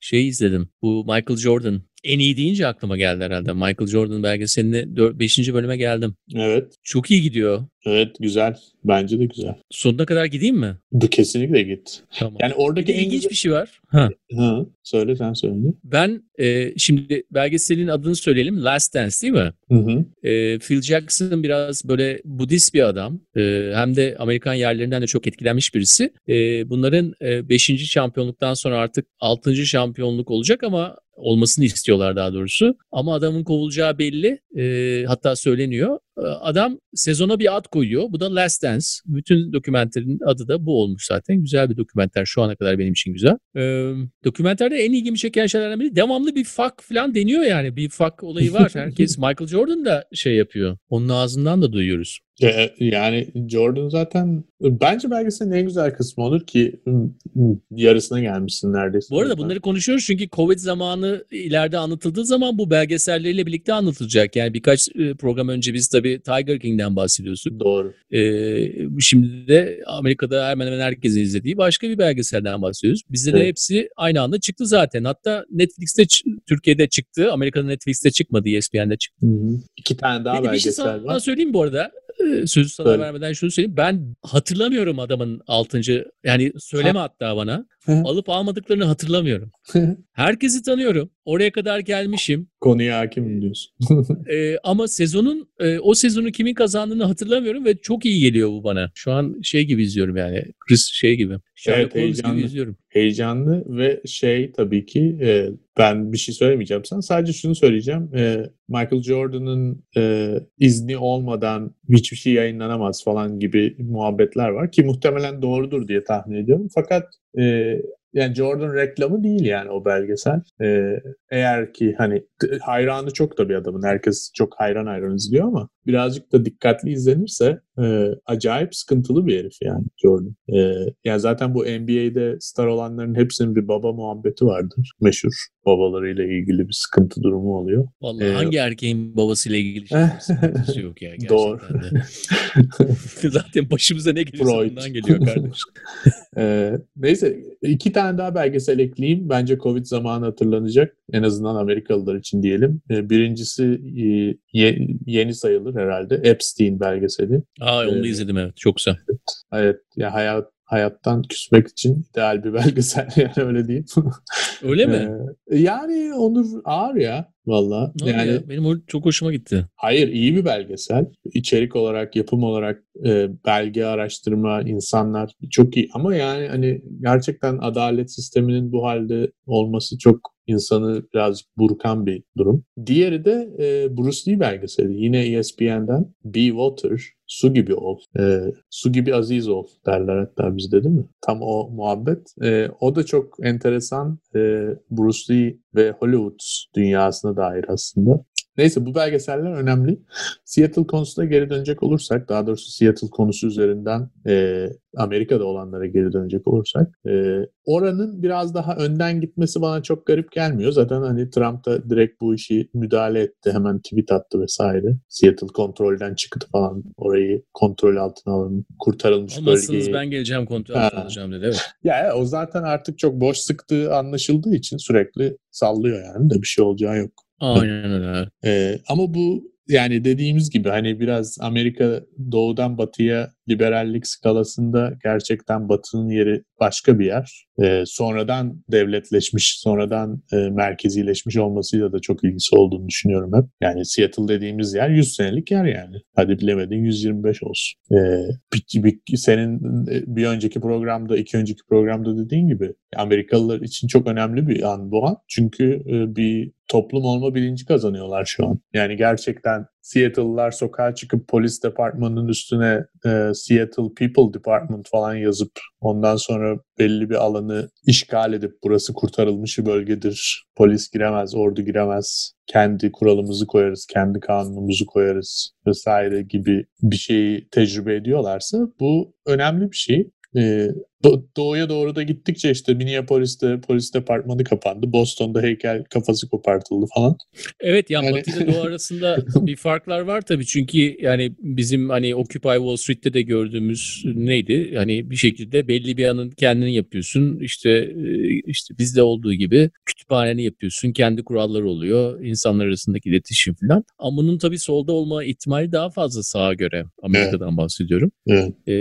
şey izledim. Bu Michael Jordan en iyi deyince aklıma geldi herhalde. Michael Jordan belgeseline 5. bölüme geldim. Evet. Çok iyi gidiyor. Evet güzel. Bence de güzel. Sonuna kadar gideyim mi? Bu kesinlikle git. Tamam. Yani oradaki bir en ilginç güzel... bir şey var. Ha. Ha, söyle sen söyle. Ben e, şimdi belgeselin adını söyleyelim. Last Dance değil mi? Hı hı. E, Phil Jackson biraz böyle Budist bir adam. E, hem de Amerikan yerlerinden de çok etkilenmiş birisi. E, bunların 5. E, şampiyonluktan sonra artık 6. şampiyonluk olacak ama olmasını istiyorlar daha doğrusu. Ama adamın kovulacağı belli. E, hatta söyleniyor. Adam sezona bir ad koyuyor. Bu da Last Dance. Bütün dokümenterin adı da bu olmuş zaten. Güzel bir dokümenter. Şu ana kadar benim için güzel. Ee, dokümenterde en ilgimi çeken şeylerden biri devamlı bir fuck falan deniyor yani. Bir fuck olayı var. Herkes Michael Jordan da şey yapıyor. Onun ağzından da duyuyoruz. Yani Jordan zaten bence belgeselin en güzel kısmı olur ki yarısına gelmişsin neredeyse. Bu arada bunları konuşuyoruz çünkü Covid zamanı ileride anlatıldığı zaman bu belgeselleriyle birlikte anlatılacak. Yani birkaç program önce biz tabii Tiger King'den bahsediyorsun. Doğru. Ee, şimdi de Amerika'da hemen hemen herkesin izlediği başka bir belgeselden bahsediyoruz. Bizde evet. de hepsi aynı anda çıktı zaten. Hatta Netflix'te Türkiye'de çıktı. Amerika'da Netflix'te çıkmadı, ESPN'de çıktı. Hı hı. İki tane daha Peki, belgesel bir şey var. söyleyeyim bu arada sözü sana Öyle. vermeden şunu söyleyeyim. Ben hatırlamıyorum adamın altıncı yani söyleme ha. hatta bana. Alıp almadıklarını hatırlamıyorum. Herkesi tanıyorum. Oraya kadar gelmişim. Konuya hakim diyorsun. ee, ama sezonun e, o sezonu kimin kazandığını hatırlamıyorum ve çok iyi geliyor bu bana. Şu an şey gibi izliyorum yani. Chris şey gibi. Sherlock evet, heyecanlı. Gibi izliyorum. Heyecanlı ve şey tabii ki e, ben bir şey söylemeyeceğim sana. Sadece şunu söyleyeceğim. E, Michael Jordan'ın e, izni olmadan hiçbir şey yayınlanamaz falan gibi muhabbetler var ki muhtemelen doğrudur diye tahmin ediyorum. Fakat e, yani Jordan reklamı değil yani o belgesel. Ee, eğer ki hani hayranı çok da bir adamın. Herkes çok hayran hayran izliyor ama birazcık da dikkatli izlenirse e, acayip sıkıntılı bir herif yani Jordan. E, yani zaten bu NBA'de star olanların hepsinin bir baba muhabbeti vardır. Meşhur babalarıyla ilgili bir sıkıntı durumu oluyor. Vallahi ee, hangi erkeğin babasıyla ilgili sıkıntısı yok ya gerçekten Doğru. zaten başımıza ne gelirse ondan geliyor kardeşim. ee, neyse iki tane daha belgesel ekleyeyim. Bence Covid zamanı hatırlanacak. En azından Amerikalılar için diyelim. Ee, birincisi e, ye, yeni sayılır herhalde. Epstein belgeseli. Aa onu ee, izledim evet. Çok güzel. Evet. Ya hayat hayattan küsmek için ideal bir belgesel yani öyle diyeyim. Öyle mi? Ee, yani Onur ağır ya valla. Yani ya? benim çok hoşuma gitti. Hayır iyi bir belgesel. İçerik olarak, yapım olarak e, belge araştırma, insanlar çok iyi ama yani hani gerçekten adalet sisteminin bu halde olması çok insanı birazcık burkan bir durum. Diğeri de e, Bruce Lee belgeseli. Yine ESPN'den Be Water, su gibi ol. E, su gibi aziz ol derler hatta bizde değil mi? Tam o muhabbet. E, o da çok enteresan. E, Bruce Lee ve Hollywood dünyasına dair aslında. Neyse bu belgeseller önemli. Seattle konusuna geri dönecek olursak, daha doğrusu Seattle konusu üzerinden e, Amerika'da olanlara geri dönecek olursak, e, oranın biraz daha önden gitmesi bana çok garip gelmiyor. Zaten hani Trump da direkt bu işi müdahale etti. Hemen tweet attı vesaire. Seattle kontrolden çıktı falan. Orayı kontrol altına alın. Kurtarılmış Olmazsınız bölgeyi. ben geleceğim kontrol altına alacağım dedi. Evet. Ya o zaten artık çok boş sıktığı anlaşıldığı için sürekli sallıyor yani de bir şey olacağı yok. Aynen öyle. Ee, ama bu yani dediğimiz gibi hani biraz Amerika doğudan batıya liberallik skalasında gerçekten batının yeri başka bir yer. Ee, sonradan devletleşmiş, sonradan e, merkezileşmiş olmasıyla da çok ilgisi olduğunu düşünüyorum hep. Yani Seattle dediğimiz yer 100 senelik yer yani. Hadi bilemedin 125 olsun. Ee, bir, bir, senin bir önceki programda, iki önceki programda dediğin gibi Amerikalılar için çok önemli bir an bu an. Çünkü e, bir toplum olma bilinci kazanıyorlar şu an. Yani gerçekten Seattle'lılar sokağa çıkıp polis departmanının üstüne e, Seattle People Department falan yazıp ondan sonra belli bir alanı işgal edip burası kurtarılmış bir bölgedir. Polis giremez, ordu giremez. Kendi kuralımızı koyarız, kendi kanunumuzu koyarız vesaire gibi bir şeyi tecrübe ediyorlarsa bu önemli bir şey. Ee, doğuya doğru da gittikçe işte Minneapolis'te polis departmanı kapandı. Boston'da heykel kafası kopartıldı falan. Evet yani, yani... Batı ile Doğu arasında bir farklar var tabii. Çünkü yani bizim hani Occupy Wall Street'te de gördüğümüz neydi? Hani bir şekilde belli bir anın kendini yapıyorsun. İşte işte bizde olduğu gibi kütüphaneni yapıyorsun. Kendi kuralları oluyor. insanlar arasındaki iletişim falan. Ama bunun tabii solda olma ihtimali daha fazla sağa göre. Amerika'dan evet. bahsediyorum. Evet. Ee,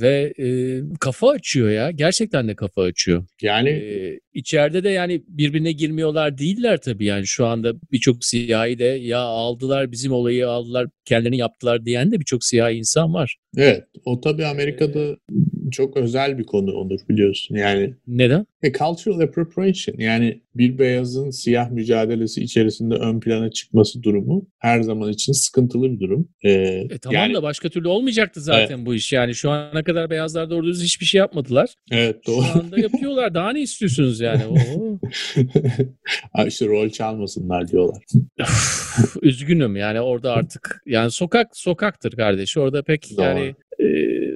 ve e, kafa açıyor ya. Gerçekten de kafa açıyor. Yani ee, içeride de yani birbirine girmiyorlar değiller tabii yani şu anda birçok siyahi de ya aldılar bizim olayı aldılar kendilerini yaptılar diyen de birçok siyahi insan var. Evet o tabii Amerika'da ee, çok özel bir konu olur biliyorsun yani. Neden? E, cultural appropriation yani bir beyazın siyah mücadelesi içerisinde ön plana çıkması durumu her zaman için sıkıntılı bir durum. Ee, e, tamam yani, da başka türlü olmayacaktı zaten evet. bu iş yani şu ana kadar beyazlar doğru düz hiçbir şey yapmadılar. Evet doğru. Şu anda yapıyorlar daha ne istiyorsunuz yani? işte rol çalmasınlar diyorlar. Üzgünüm yani orada artık yani sokak sokaktır kardeş orada pek Doğru. yani e,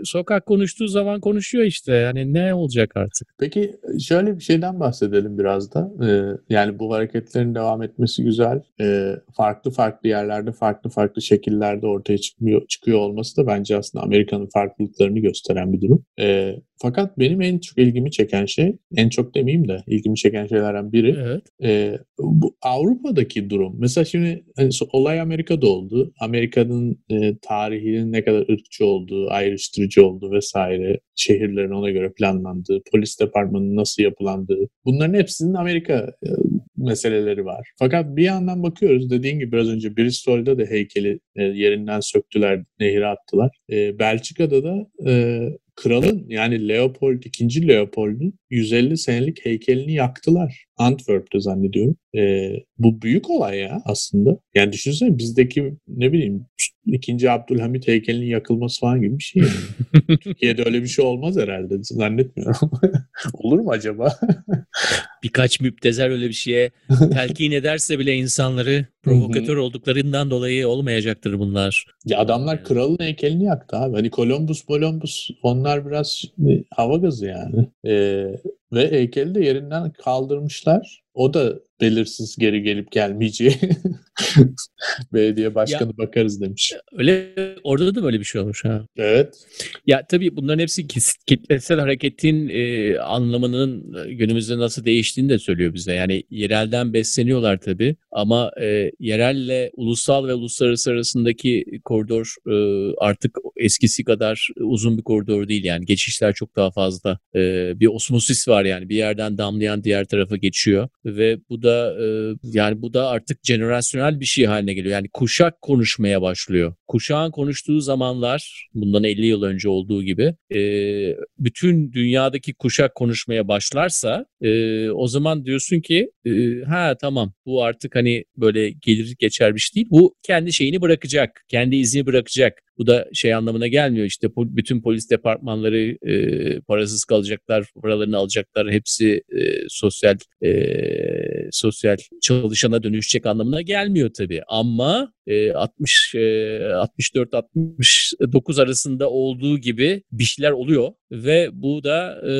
sokak konuştuğu zaman konuşuyor işte. Yani ne olacak artık? Peki şöyle bir şeyden bahsedelim biraz da. Ee, yani bu hareketlerin devam etmesi güzel. Ee, farklı farklı yerlerde, farklı farklı şekillerde ortaya çıkmıyor, çıkıyor olması da bence aslında Amerika'nın farklılıklarını gösteren bir durum. Ee, fakat benim en çok ilgimi çeken şey, en çok demeyeyim de ilgimi çeken şeylerden biri evet. e, bu Avrupa'daki durum. Mesela şimdi hani, olay Amerika'da oldu. Amerika'nın e, tarihinin ne kadar ırkçı olduğu, ayrıştırıcı olduğu vesaire, şehirlerin ona göre planlandığı, polis departmanının nasıl yapılandığı. Bunların hepsinin Amerika e, meseleleri var. Fakat bir yandan bakıyoruz dediğin gibi biraz önce Bristol'da da heykeli e, yerinden söktüler, nehire attılar. E, Belçika'da da kralın yani Leopold II. Leopold'un 150 senelik heykelini yaktılar. Antwerp'te zannediyorum. Ee, bu büyük olay ya aslında. Yani düşünsene bizdeki ne bileyim ikinci Abdülhamit heykelinin yakılması falan gibi bir şey. Yani. Türkiye'de öyle bir şey olmaz herhalde. Zannetmiyorum. Olur mu acaba? Birkaç müptezel öyle bir şeye telkin ederse bile insanları provokatör olduklarından dolayı olmayacaktır bunlar. Ya adamlar kralın heykelini yaktı abi. Hani Columbus, Columbus onlar biraz hava gazı yani. Ee, ve heykeli de yerinden kaldırmışlar. O da belirsiz geri gelip gelmeyeceği belediye başkanı ya, bakarız demiş. Öyle orada da böyle bir şey olmuş ha. Evet. Ya tabii bunların hepsi kitlesel hareketin e, anlamının günümüzde nasıl değiştiğini de söylüyor bize. Yani yerelden besleniyorlar tabii ama e, yerelle ulusal ve uluslararası arasındaki koridor e, artık eskisi kadar uzun bir koridor değil yani geçişler çok daha fazla. E, bir osmosis var yani bir yerden damlayan diğer tarafa geçiyor ve bu da e, yani bu da artık jenerasyonel bir şey haline geliyor. Yani kuşak konuşmaya başlıyor. Kuşağın konuştuğu zamanlar bundan 50 yıl önce olduğu gibi e, bütün dünyadaki kuşak konuşmaya başlarsa e, o zaman diyorsun ki e, ha tamam bu artık hani böyle gelir geçer bir şey değil. Bu kendi şeyini bırakacak. Kendi izini bırakacak. Bu da şey anlamına gelmiyor işte bütün polis departmanları e, parasız kalacaklar, paralarını alacaklar, hepsi e, sosyal e, sosyal çalışana dönüşecek anlamına gelmiyor tabii. Ama 60 64 69 arasında olduğu gibi bir şeyler oluyor ve bu da e,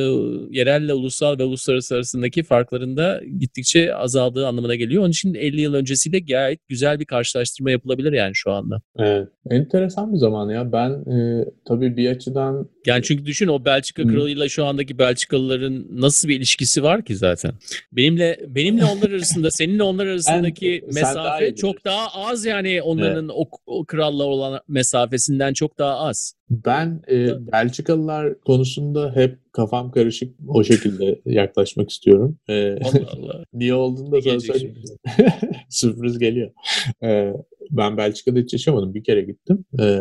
yerelle ulusal ve uluslararası arasındaki farklarında gittikçe azaldığı anlamına geliyor. Onun için 50 yıl öncesiyle gayet güzel bir karşılaştırma yapılabilir yani şu anda. Evet. Enteresan bir zaman ya. Ben e, tabii bir açıdan yani çünkü düşün o Belçika kralıyla şu andaki Belçikalıların nasıl bir ilişkisi var ki zaten. Benimle benimle onlar arasında seninle onlar arasındaki ben, mesafe daha çok daha az yani onların evet. o, o kralla olan mesafesinden çok daha az. Ben e, Belçikalılar konusunda hep kafam karışık o şekilde yaklaşmak istiyorum. E, Allah Allah. niye olduğunu da sana söyleyeyim. Sürpriz geliyor. E, ben Belçika'da hiç yaşamadım. Bir kere gittim. Ee,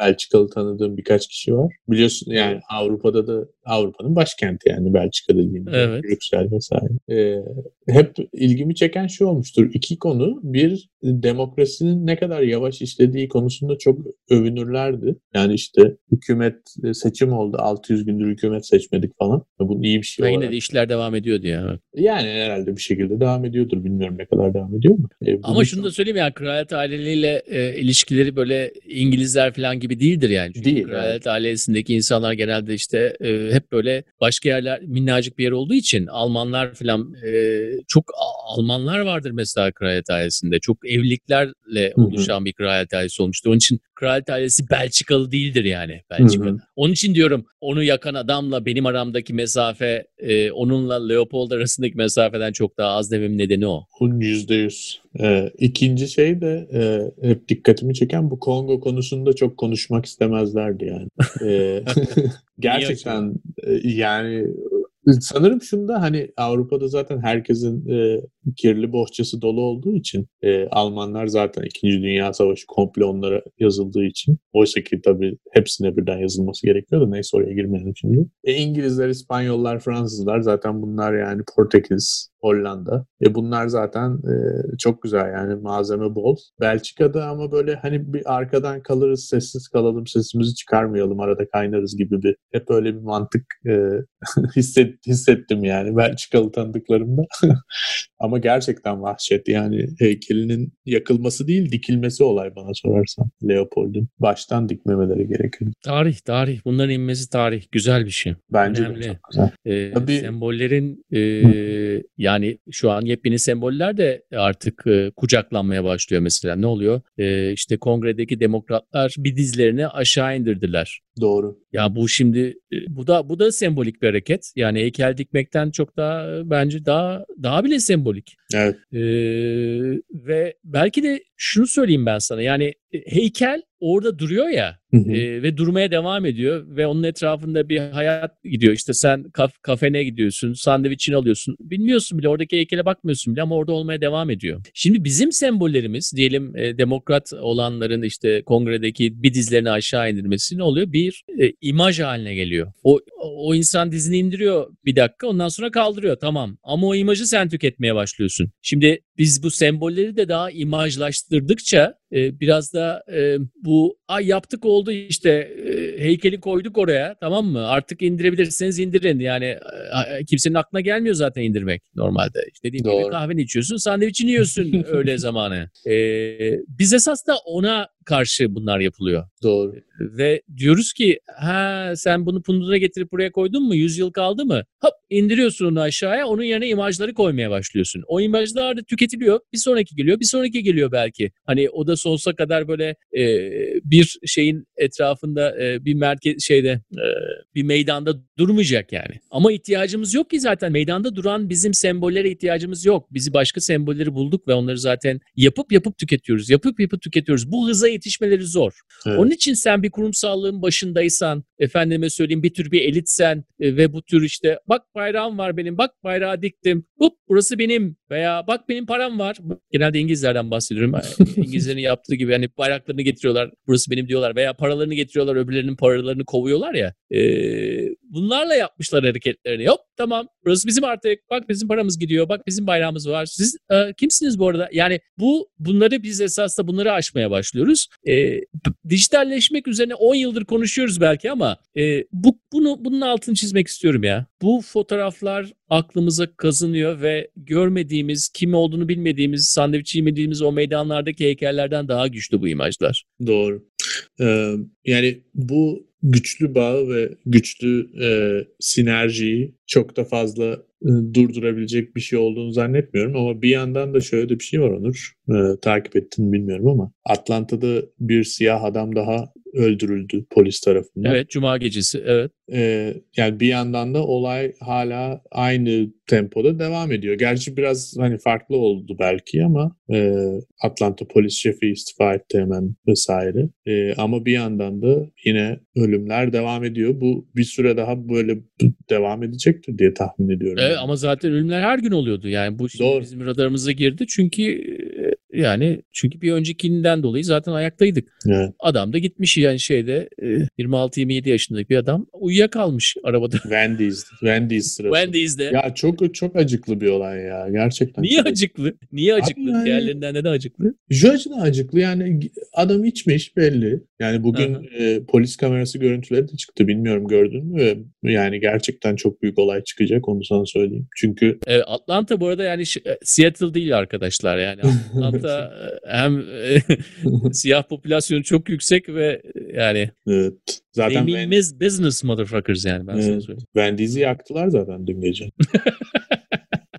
Belçikalı tanıdığım birkaç kişi var. Biliyorsun yani Avrupa'da da Avrupa'nın başkenti yani Belçika dediğim evet. Brüksel vesaire. Ee, hep ilgimi çeken şey olmuştur. İki konu. Bir demokrasinin ne kadar yavaş işlediği konusunda çok övünürlerdi. Yani işte hükümet e, seçim oldu. 600 gündür hükümet seçmedik falan. Bu iyi bir şey Ve Yine de işler devam ediyordu ya. Yani herhalde bir şekilde devam ediyordur. Bilmiyorum ne kadar devam ediyor mu? Ee, Ama şunu da söyleyeyim ya kraliyet aileleriyle e, ilişkileri böyle İngilizler falan gibi değildir yani. Çünkü Değil. Kraliyet yani. ailesindeki insanlar genelde işte e, hep böyle başka yerler minnacık bir yer olduğu için Almanlar falan e, çok Almanlar vardır mesela kraliyet ailesinde. Çok evliliklerle oluşan bir kraliyet ailesi olmuştur. Onun için kraliyet ailesi Belçikalı değildir yani Belçika'da. Onun için diyorum onu yakan adamla benim aramdaki mesafe e, onunla Leopold arasındaki mesafeden çok daha az dememin nedeni o. Yüzde yüz. Ee, ikinci şey de e, hep dikkatimi çeken bu Kongo konusunda çok konuşmak istemezlerdi yani. Ee, gerçekten e, yani Sanırım şunda hani Avrupa'da zaten herkesin e, kirli bohçası dolu olduğu için e, Almanlar zaten 2. Dünya Savaşı komple onlara yazıldığı için oysa ki tabii hepsine birden yazılması gerekiyor da neyse oraya girmeyelim şimdi. E, İngilizler, İspanyollar, Fransızlar zaten bunlar yani Portekiz, Hollanda. E bunlar zaten e, çok güzel yani malzeme bol. Belçika'da ama böyle hani bir arkadan kalırız, sessiz kalalım, sesimizi çıkarmayalım, arada kaynarız gibi bir hep öyle bir mantık e, hisset, hissettim yani Belçikalı tanıdıklarımda. ama gerçekten vahşet yani heykelinin yakılması değil dikilmesi olay bana sorarsan Leopold'un. Baştan dikmemeleri gerekiyor. Tarih, tarih. Bunların inmesi tarih. Güzel bir şey. Bence Önemli. de çok güzel. Ee, Tabii, sembollerin e, yani şu an yepyeni semboller de artık e, kucaklanmaya başlıyor mesela. Ne oluyor? E, işte kongredeki demokratlar bir dizlerini aşağı indirdiler. Doğru. Ya bu şimdi e, bu da bu da sembolik bir hareket. Yani heykel dikmekten çok daha bence daha daha bile sembolik. Evet. Ee, ve belki de şunu söyleyeyim ben sana. Yani heykel orada duruyor ya E, ve durmaya devam ediyor ve onun etrafında bir hayat gidiyor. İşte sen kaf, kafene gidiyorsun, sandviçini alıyorsun. Bilmiyorsun bile oradaki heykele bakmıyorsun bile ama orada olmaya devam ediyor. Şimdi bizim sembollerimiz diyelim e, demokrat olanların işte kongredeki bir dizlerini aşağı indirmesi ne oluyor? Bir e, imaj haline geliyor. O o insan dizini indiriyor bir dakika ondan sonra kaldırıyor tamam. Ama o imajı sen tüketmeye başlıyorsun. Şimdi biz bu sembolleri de daha imajlaştırdıkça e, biraz da e, bu ay yaptık oldu işte e, heykeli koyduk oraya tamam mı? Artık indirebilirseniz indirin. Yani e, kimsenin aklına gelmiyor zaten indirmek normalde. İşte dediğim Doğru. gibi kahveni içiyorsun, sandviçini yiyorsun öğle zamanı. E, biz esas da ona karşı bunlar yapılıyor. Doğru. Ve diyoruz ki ha sen bunu punduna getirip buraya koydun mu? 100 yıl kaldı mı? Hop indiriyorsun onu aşağıya onun yerine imajları koymaya başlıyorsun. O imajlar da tüketiliyor. Bir sonraki geliyor bir sonraki geliyor belki. Hani o da sonsuza kadar böyle e, bir şeyin etrafında e, bir merkez şeyde e, bir meydanda durmayacak yani. Ama ihtiyacımız yok ki zaten meydanda duran bizim sembollere ihtiyacımız yok. Bizi başka sembolleri bulduk ve onları zaten yapıp yapıp tüketiyoruz. Yapıp yapıp tüketiyoruz. Bu hıza yetişmeleri zor. Evet. Onun için sen bir kurumsallığın başındaysan, efendime söyleyeyim bir tür bir elitsen e, ve bu tür işte bak bayrağım var benim, bak bayrağı diktim, hop burası benim veya bak benim param var. Genelde İngilizlerden bahsediyorum. İngilizlerin yaptığı gibi hani bayraklarını getiriyorlar, burası benim diyorlar veya paralarını getiriyorlar, öbürlerinin paralarını kovuyorlar ya. E, bunlarla yapmışlar hareketlerini. Hop tamam burası bizim artık bak bizim paramız gidiyor bak bizim bayrağımız var. Siz e, kimsiniz bu arada? Yani bu bunları biz esas da bunları aşmaya başlıyoruz. E, dijitalleşmek üzerine 10 yıldır konuşuyoruz belki ama e, bu bunu bunun altını çizmek istiyorum ya. Bu fotoğraflar aklımıza kazınıyor ve görmediğimiz, kim olduğunu bilmediğimiz, sandviç yemediğimiz o meydanlardaki heykellerden daha güçlü bu imajlar. Doğru. Ee, yani bu güçlü bağı ve güçlü e, sinerjiyi çok da fazla e, durdurabilecek bir şey olduğunu zannetmiyorum ama bir yandan da şöyle de bir şey var Onur. E, takip ettin bilmiyorum ama Atlanta'da bir siyah adam daha öldürüldü polis tarafından. Evet, cuma gecesi. Evet. Ee, yani bir yandan da olay hala aynı tempoda devam ediyor. Gerçi biraz hani farklı oldu belki ama e, Atlanta polis şefi istifa etti hemen vesaire. E, ama bir yandan da yine ölümler devam ediyor. Bu bir süre daha böyle devam edecektir diye tahmin ediyorum. Evet ama zaten ölümler her gün oluyordu. Yani bu şimdi bizim radarımıza girdi. Çünkü yani çünkü bir öncekinden dolayı zaten ayaktaydık. Evet. Adam da gitmiş yani şeyde 26-27 yaşındaki bir adam uyuyakalmış arabada. Wendy's. Wendy's sırası. Wendy's'de. Ya çok çok acıklı bir olay ya gerçekten. Niye acıklı? Niye acıklı? Yani, Diğerlerinden neden acıklı? Şu açıdan acıklı yani adam içmiş belli. Yani bugün e, polis kamerası görüntüleri de çıktı bilmiyorum gördün mü? Yani gerçekten çok büyük olay çıkacak onu sana söyleyeyim. Çünkü evet, Atlanta bu arada yani Seattle değil arkadaşlar yani Atlanta hem siyah popülasyonu çok yüksek ve yani evet. Zaten They mean business motherfuckers yani ben evet. sana söyleyeyim. Wendy's'i yaktılar zaten dün gece.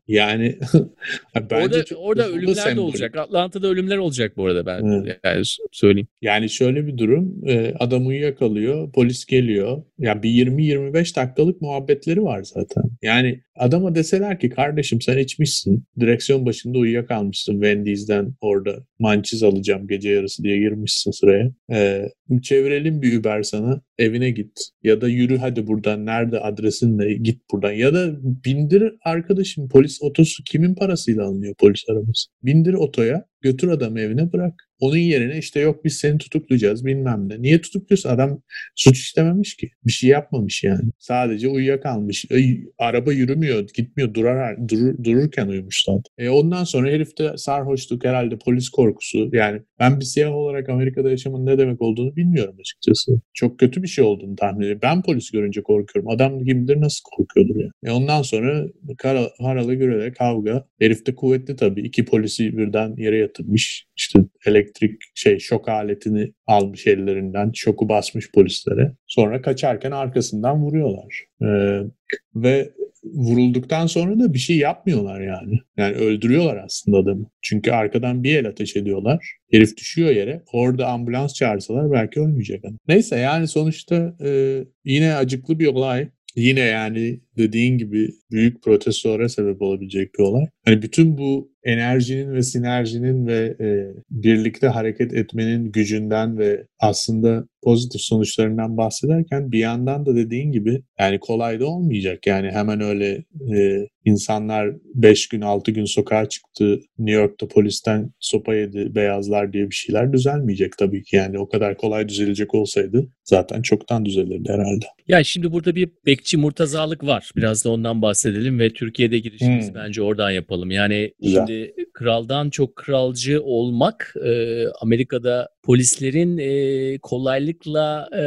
Yani bence orada, orada ölümler de olacak. Atlanta'da ölümler olacak bu arada ben evet. yani söyleyeyim. Yani şöyle bir durum. Adam uyuyakalıyor. Polis geliyor. Yani bir 20-25 dakikalık muhabbetleri var zaten. Yani adama deseler ki kardeşim sen içmişsin. Direksiyon başında uyuyakalmışsın. Wendy's'den orada mançiz alacağım gece yarısı diye girmişsin sıraya. Ee, çevirelim bir Uber sana. Evine git. Ya da yürü hadi buradan. Nerede adresinle git buradan. Ya da bindir arkadaşım polis otosu kimin parasıyla alınıyor polis arabası? Bindir otoya götür adamı evine bırak. Onun yerine işte yok biz seni tutuklayacağız bilmem ne. Niye tutukluyorsun? Adam suç işlememiş ki. Bir şey yapmamış yani. Sadece uyuyakalmış. E, araba yürümüyor, gitmiyor. Durar, durur, dururken uyumuş zaten. E, ondan sonra herifte sarhoşluk herhalde polis korkusu. Yani ben bir siyah olarak Amerika'da yaşamın ne demek olduğunu bilmiyorum açıkçası. Çok kötü bir şey olduğunu tahmin ediyorum. Ben polis görünce korkuyorum. Adam kim bilir nasıl korkuyordur ya. Yani. E, ondan sonra kara, haralı gürele kavga. Herif de kuvvetli tabii. İki polisi birden yere yatırmış. İşte elektrik şey şok aletini almış ellerinden. Şoku basmış polislere. Sonra kaçarken arkasından vuruyorlar. Ee, ve vurulduktan sonra da bir şey yapmıyorlar yani. Yani öldürüyorlar aslında adamı. Çünkü arkadan bir el ateş ediyorlar. Herif düşüyor yere. Orada ambulans çağırsalar belki ölmeyecek adam. Neyse yani sonuçta e, yine acıklı bir olay. Yine yani dediğin gibi büyük protestora sebep olabilecek bir olay. Hani bütün bu enerjinin ve sinerjinin ve e, birlikte hareket etmenin gücünden ve aslında pozitif sonuçlarından bahsederken bir yandan da dediğin gibi yani kolay da olmayacak. Yani hemen öyle e, insanlar 5 gün 6 gün sokağa çıktı New York'ta polisten sopa yedi beyazlar diye bir şeyler düzelmeyecek tabii ki. Yani o kadar kolay düzelecek olsaydı zaten çoktan düzelirdi herhalde. Ya şimdi burada bir bekçi murtazalık var. Biraz da ondan bahsedelim ve Türkiye'de girişimiz hmm. bence oradan yapalım. Yani Güzel. şimdi kraldan çok kralcı olmak e, Amerika'da polislerin e, kolaylıkla e,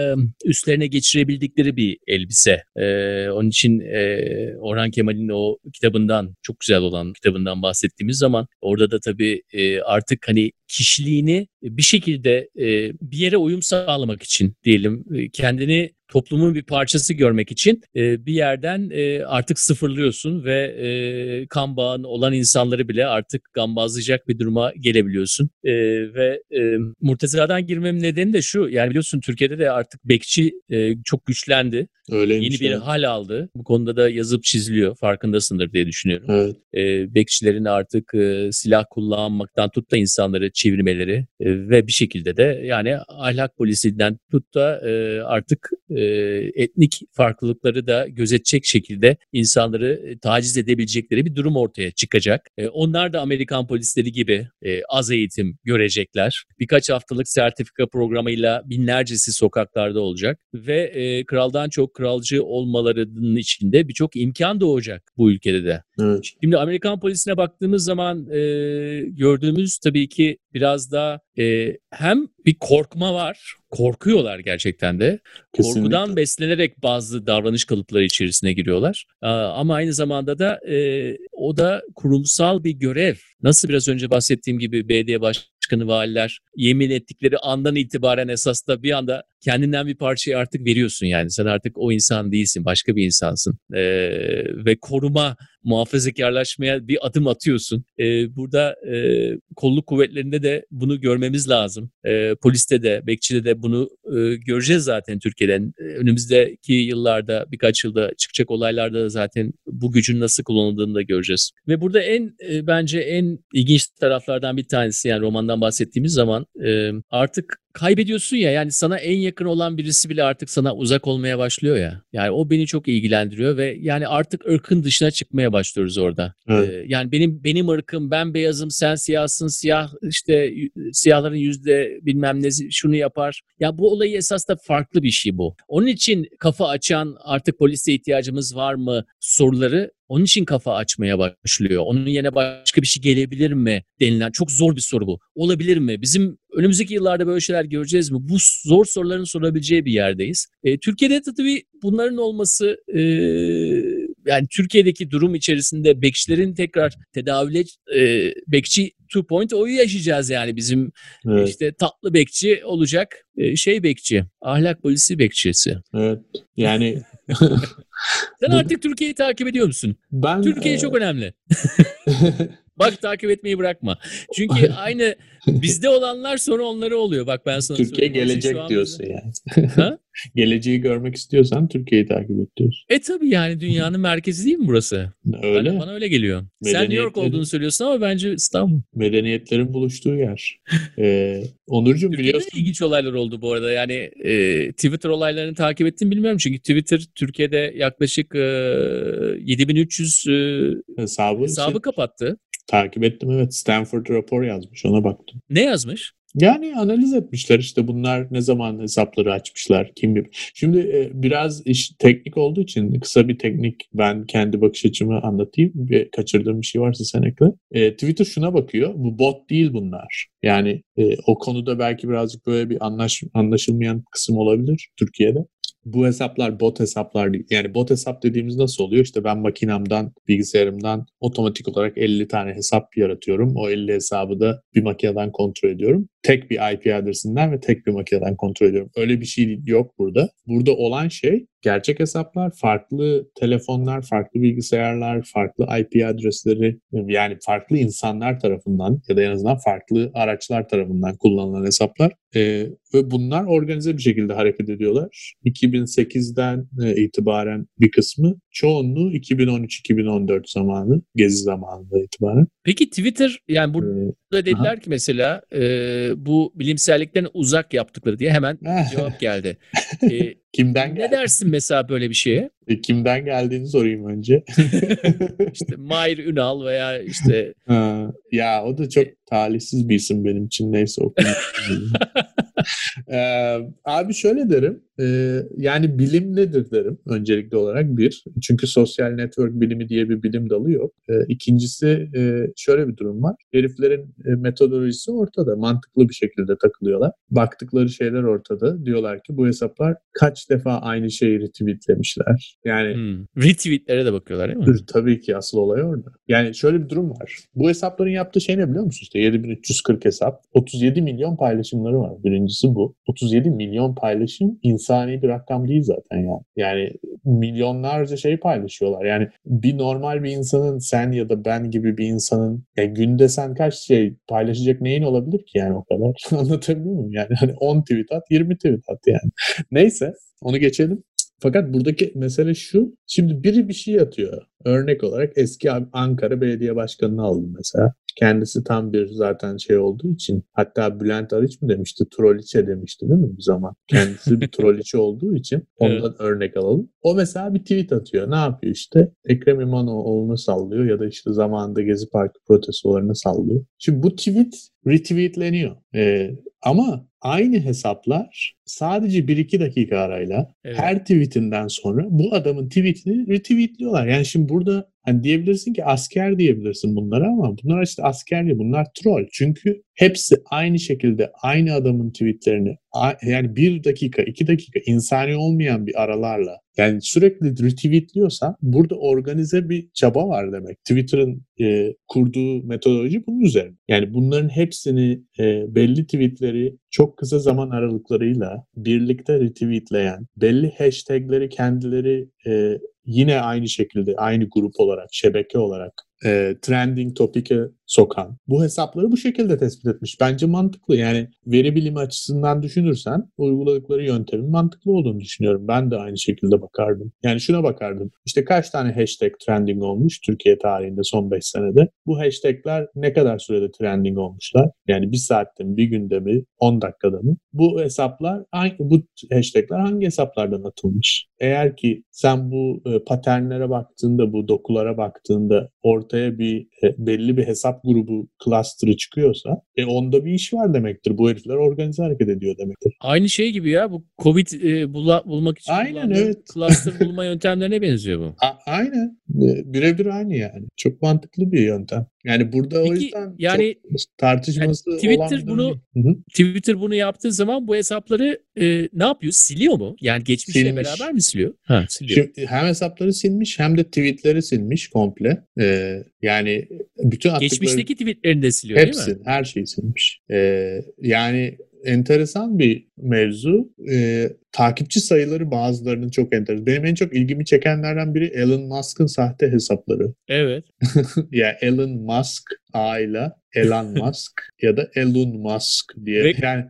üstlerine geçirebildikleri bir elbise. E, onun için e, Orhan Kemal'in o kitabından çok güzel olan kitabından bahsettiğimiz zaman orada da tabii e, artık hani kişiliğini bir şekilde e, bir yere uyum sağlamak için diyelim kendini toplumun bir parçası görmek için e, bir yerden e, artık sıfırlıyorsun ve e, kan bağın olan insanları bile artık gambazlayacak bir duruma gelebiliyorsun. E, ve e, Murteza'dan girmem nedeni de şu yani biliyorsun Türkiye'de de artık bekçi e, çok güçlendi. Öyleymiş Yeni bir evet. hal aldı. Bu konuda da yazıp çiziliyor. Farkındasındır diye düşünüyorum. Evet. E, bekçilerin artık e, silah kullanmaktan tut da insanları çevirmeleri e, ve bir şekilde de yani ahlak polisinden tut da e, artık e, e, etnik farklılıkları da gözetecek şekilde insanları e, taciz edebilecekleri bir durum ortaya çıkacak. E, onlar da Amerikan polisleri gibi e, az eğitim görecekler. Birkaç haftalık sertifika programıyla binlercesi sokaklarda olacak ve e, kraldan çok kralcı olmalarının içinde birçok imkan doğacak bu ülkede de. Evet. Şimdi Amerikan polisine baktığımız zaman e, gördüğümüz tabii ki biraz da e, hem bir korkma var. Korkuyorlar gerçekten de. Kesinlikle. Korkudan beslenerek bazı davranış kalıpları içerisine giriyorlar. Ama aynı zamanda da e, o da kurumsal bir görev. Nasıl biraz önce bahsettiğim gibi belediye başkanı, valiler yemin ettikleri andan itibaren esas da bir anda kendinden bir parçayı artık veriyorsun yani. Sen artık o insan değilsin, başka bir insansın. Ee, ve koruma, muhafazakarlaşmaya bir adım atıyorsun. Ee, burada e, kolluk kuvvetlerinde de bunu görmemiz lazım. Ee, poliste de, bekçide de bunu e, göreceğiz zaten Türkiye'den. Önümüzdeki yıllarda, birkaç yılda çıkacak olaylarda da zaten bu gücün nasıl kullanıldığını da göreceğiz. Ve burada en e, bence en ilginç taraflardan bir tanesi yani romandan bahsettiğimiz zaman e, artık kaybediyorsun ya yani sana en yakın olan birisi bile artık sana uzak olmaya başlıyor ya. Yani o beni çok ilgilendiriyor ve yani artık ırkın dışına çıkmaya başlıyoruz orada. Evet. Ee, yani benim benim ırkım ben beyazım sen siyahsın siyah işte siyahların yüzde bilmem ne şunu yapar. Ya bu olayı esas da farklı bir şey bu. Onun için kafa açan artık polise ihtiyacımız var mı soruları onun için kafa açmaya başlıyor. Onun yerine başka bir şey gelebilir mi denilen çok zor bir soru bu. Olabilir mi? Bizim önümüzdeki yıllarda böyle şeyler göreceğiz mi? Bu zor soruların sorabileceği bir yerdeyiz. E, Türkiye'de de tabii bunların olması e, yani Türkiye'deki durum içerisinde bekçilerin tekrar tedavüle e, bekçi 2.0'yu yaşayacağız yani bizim Evet. işte tatlı bekçi olacak e, şey bekçi, ahlak polisi bekçisi. evet. Yani Sen artık Türkiye'yi takip ediyor musun? ben Türkiye e, çok önemli. Bak takip etmeyi bırakma. Çünkü aynı bizde olanlar sonra onları oluyor. Bak ben sana Türkiye söyleyeyim. Gelecek şu diyorsun bize- yani. Ha? Geleceği görmek istiyorsan Türkiye'yi takip et diyorsun. E tabii yani dünyanın merkezi değil mi burası? Öyle. Bana, bana öyle geliyor. Sen New York olduğunu söylüyorsun ama bence İstanbul. Medeniyetlerin buluştuğu yer. Ee, Onurcuğum Türkiye'de biliyorsun. ilginç olaylar oldu bu arada. Yani e, Twitter olaylarını takip ettim bilmiyorum. Çünkü Twitter Türkiye'de yaklaşık e, 7300 e, Hesabı, hesabı şey, kapattı. Takip ettim evet. Stanford rapor yazmış ona baktım. Ne yazmış? Yani analiz etmişler işte bunlar ne zaman hesapları açmışlar kim bilir. Şimdi e, biraz iş teknik olduğu için kısa bir teknik ben kendi bakış açımı anlatayım. Bir, kaçırdığım bir şey varsa sen ekle. E, Twitter şuna bakıyor bu bot değil bunlar. Yani e, o konuda belki birazcık böyle bir anlaş, anlaşılmayan kısım olabilir Türkiye'de. Bu hesaplar bot hesaplar değil. Yani bot hesap dediğimiz nasıl oluyor? İşte ben makinamdan, bilgisayarımdan otomatik olarak 50 tane hesap yaratıyorum. O 50 hesabı da bir makineden kontrol ediyorum. Tek bir IP adresinden ve tek bir makineden kontrol ediyorum. Öyle bir şey yok burada. Burada olan şey gerçek hesaplar, farklı telefonlar, farklı bilgisayarlar, farklı IP adresleri yani farklı insanlar tarafından ya da en azından farklı araçlar tarafından kullanılan hesaplar. Ee, ve bunlar organize bir şekilde hareket ediyorlar. 2008'den e, itibaren bir kısmı, çoğunluğu 2013-2014 zamanı, gezi zamanında itibaren. Peki Twitter yani burada Ee, dediler ki mesela e, bu bilimsellikten uzak yaptıkları diye hemen cevap geldi. E, kimden ne geldi? dersin mesela böyle bir şeye? E, Kimden geldiğini sorayım önce. İşte Mahir Ünal veya işte Ha, ya o da çok talihsiz bir isim benim için neyse o. Ee, abi şöyle derim. e, yani bilim nedir derim öncelikli olarak bir. Çünkü sosyal network bilimi diye bir bilim dalı yok. E, ikincisi e, şöyle bir durum var. Heriflerin e, metodolojisi ortada. Mantıklı bir şekilde takılıyorlar. Baktıkları şeyler ortada. Diyorlar ki bu hesaplar kaç defa aynı şeyi retweetlemişler. Yani hmm, retweetlere de bakıyorlar değil mi? Tabii ki asıl olay orada. Yani şöyle bir durum var. Bu hesapların yaptığı şey ne biliyor musun? İşte 7340 hesap. 37 milyon paylaşımları var. Birincisi bu. 37 milyon paylaşım insani bir rakam değil zaten ya. Yani milyonlarca şey paylaşıyorlar. Yani bir normal bir insanın sen ya da ben gibi bir insanın ya günde sen kaç şey paylaşacak neyin olabilir ki yani o kadar? Anlatabiliyor muyum? Yani hani 10 tweet at 20 tweet at yani. Neyse onu geçelim. Fakat buradaki mesele şu. Şimdi biri bir şey atıyor. Örnek olarak eski Ankara Belediye Başkanı'nı aldım mesela. kendisi tam bir zaten şey olduğu için hatta Bülent Arıç mı demişti? Troliçe demişti değil mi bir zaman? Kendisi bir troliçe olduğu için ondan evet. örnek alalım. O mesela bir tweet atıyor. Ne yapıyor işte? Ekrem İmamoğlu'nu sallıyor ya da işte zamanında Gezi Parkı protestolarını sallıyor. Şimdi bu tweet retweetleniyor. Ee, ama aynı hesaplar sadece 1-2 dakika arayla evet. her tweetinden sonra bu adamın tweetini retweetliyorlar. Yani şimdi burada hani diyebilirsin ki asker diyebilirsin bunlara ama bunlar işte asker değil bunlar troll. Çünkü hepsi aynı şekilde aynı adamın tweetlerini yani bir dakika iki dakika insani olmayan bir aralarla yani sürekli retweetliyorsa burada organize bir çaba var demek. Twitter'ın e, kurduğu metodoloji bunun üzerine. Yani bunların hepsini e, belli tweetleri çok kısa zaman aralıklarıyla birlikte retweetleyen, belli hashtagleri kendileri e, yine aynı şekilde aynı grup olarak, şebeke olarak e, trending topic'e sokan bu hesapları bu şekilde tespit etmiş. Bence mantıklı. Yani veri bilimi açısından düşünürsen uyguladıkları yöntemin mantıklı olduğunu düşünüyorum. Ben de aynı şekilde bakardım. Yani şuna bakardım. İşte kaç tane hashtag trending olmuş Türkiye tarihinde son 5 senede. Bu hashtagler ne kadar sürede trending olmuşlar? Yani bir saatte mi, bir günde mi, 10 dakikada mı? Bu hesaplar, bu hashtagler hangi hesaplardan atılmış? Eğer ki sen bu e, paternlere baktığında, bu dokulara baktığında ortaya bir e, belli bir hesap grubu cluster'ı çıkıyorsa e onda bir iş var demektir. Bu herifler organize hareket ediyor demektir. Aynı şey gibi ya bu Covid e, bula, bulmak için Aynen evet. cluster bulma yöntemlerine benziyor bu. A- aynen. E, birebir aynı yani. Çok mantıklı bir yöntem. Yani burada Peki, o yüzden yani, tartışması yani Twitter olan bunu Hı-hı. Twitter bunu yaptığı zaman bu hesapları e, ne yapıyor? Siliyor mu? Yani geçmişle silmiş. beraber mi siliyor? Ha, siliyor. Şimdi hem hesapları silmiş hem de tweetleri silmiş komple. Ee, yani bütün attıkları... Geçmişteki tweetlerini de siliyor hepsi, değil mi? her şeyi silmiş. Ee, yani enteresan bir mevzu. Ee, takipçi sayıları bazılarının çok enteresan. Benim en çok ilgimi çekenlerden biri Elon Musk'ın sahte hesapları. Evet. ya Elon Musk A ile Elon Musk ya da Elon Musk diye. Ve yani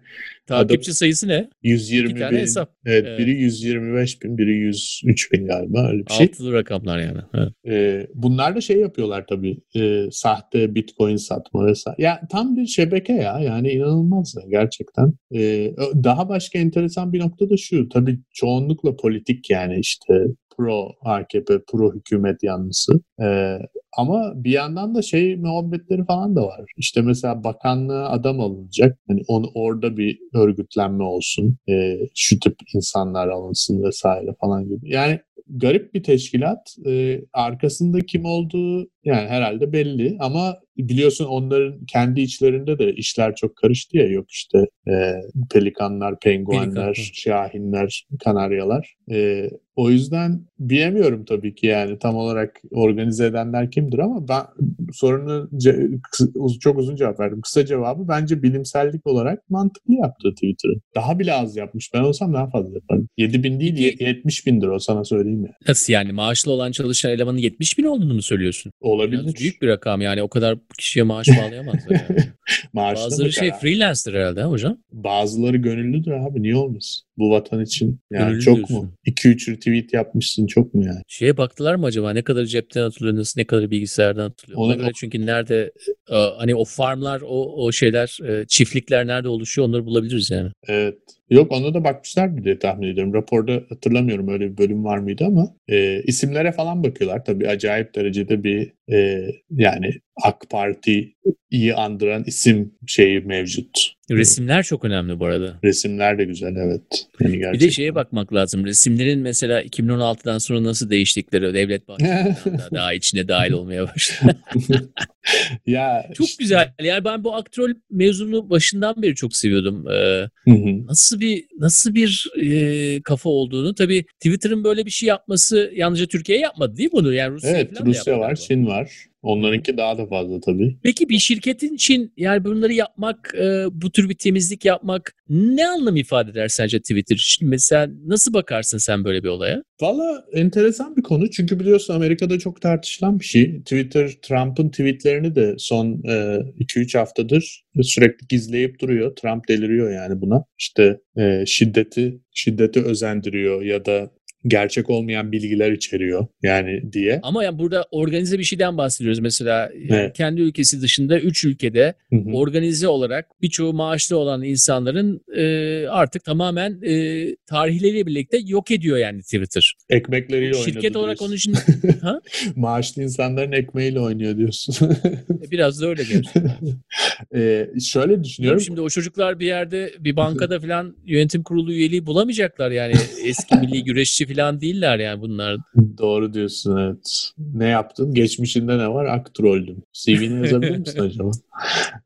takipçi sayısı ne? 120 bin. Hesap. Evet, evet, biri 125 bin, biri 103 bin galiba öyle bir şey. Altılı rakamlar yani. Evet. Ee, bunlar da şey yapıyorlar tabii. E, sahte bitcoin satma vesaire. Ya tam bir şebeke ya. Yani inanılmaz ya, gerçekten. E, daha başka enteresan bir nokta da şu. Tabii çoğunlukla politik yani işte pro AKP, pro hükümet yanlısı. Ee, ama bir yandan da şey muhabbetleri falan da var. İşte mesela bakanlığa adam alınacak. Hani onu orada bir örgütlenme olsun. E, şu tip insanlar alınsın vesaire falan gibi. Yani garip bir teşkilat. E, arkasında kim olduğu yani herhalde belli ama biliyorsun onların kendi içlerinde de işler çok karıştı ya yok işte e, pelikanlar, penguenler, Pelikan. şahinler, kanaryalar. E, o yüzden bilemiyorum tabii ki yani tam olarak organize edenler kimdir ama ben sorunu çok uzun cevap verdim. Kısa cevabı bence bilimsellik olarak mantıklı yaptı Twitter'ı. Daha bile az yapmış. Ben olsam daha fazla yaparım. 7 bin değil Peki, 70 bindir o sana söyleyeyim ya. Nasıl yani maaşlı olan çalışan elemanın 70 bin olduğunu mu söylüyorsun? Olabilir. Biraz büyük bir rakam yani o kadar kişiye maaş bağlayamazlar yani. Bazıları şey freelancer herhalde hocam. Bazıları gönüllüdür abi niye olmasın? Bu vatan için yani Gönüllü çok diyorsun. mu? 2-3 retweet yapmışsın çok mu yani? Şeye baktılar mı acaba ne kadar cepten atılıyor nasıl ne kadar bilgisayardan atılıyor? Ona, göre çünkü nerede e, hani o farmlar o, o şeyler e, çiftlikler nerede oluşuyor onları bulabiliriz yani. Evet. Yok ona da bakmışlar diye tahmin ediyorum. Raporda hatırlamıyorum öyle bir bölüm var mıydı ama e, isimlere falan bakıyorlar. Tabii acayip derecede bir e, yani AK Parti iyi andıran isim şeyi mevcut. Resimler çok önemli bu arada. Resimler de güzel evet. Yani gerçekten. Bir de şeye bakmak lazım. Resimlerin mesela 2016'dan sonra nasıl değiştikleri devlet bahçelerinden daha içine dahil olmaya başladı. ya çok işte... güzel. Yani ben bu aktörol mezunu başından beri çok seviyordum. Ee, nasıl bir nasıl bir e, kafa olduğunu tabii Twitter'ın böyle bir şey yapması yalnızca Türkiye yapmadı değil mi bunu? Yani Rusya evet, Rusya var, Çin var. Onlarınki daha da fazla tabii. Peki bir şirketin için yani bunları yapmak, e, bu tür bir temizlik yapmak ne anlam ifade eder sence Twitter? Şimdi mesela nasıl bakarsın sen böyle bir olaya? Valla enteresan bir konu. Çünkü biliyorsun Amerika'da çok tartışılan bir şey. Twitter, Trump'ın tweetlerini de son 2-3 e, haftadır sürekli gizleyip duruyor. Trump deliriyor yani buna. İşte e, şiddeti şiddeti özendiriyor ya da gerçek olmayan bilgiler içeriyor yani diye. Ama yani burada organize bir şeyden bahsediyoruz. Mesela evet. kendi ülkesi dışında 3 ülkede hı hı. organize olarak birçoğu maaşlı olan insanların e, artık tamamen e, tarihleriyle birlikte yok ediyor yani Twitter. Ekmekleriyle oynuyor. Şirket olarak onun için ha? maaşlı insanların ekmeğiyle oynuyor diyorsun. E, biraz da öyle diyorsun. ee, şöyle düşünüyorum. Şimdi o çocuklar bir yerde bir bankada falan yönetim kurulu üyeliği bulamayacaklar yani eski milli güreşçi falan değiller yani bunlar. Doğru diyorsun evet. Ne yaptın? Geçmişinde ne var? Aktroldün. CV'ni yazabilir misin acaba?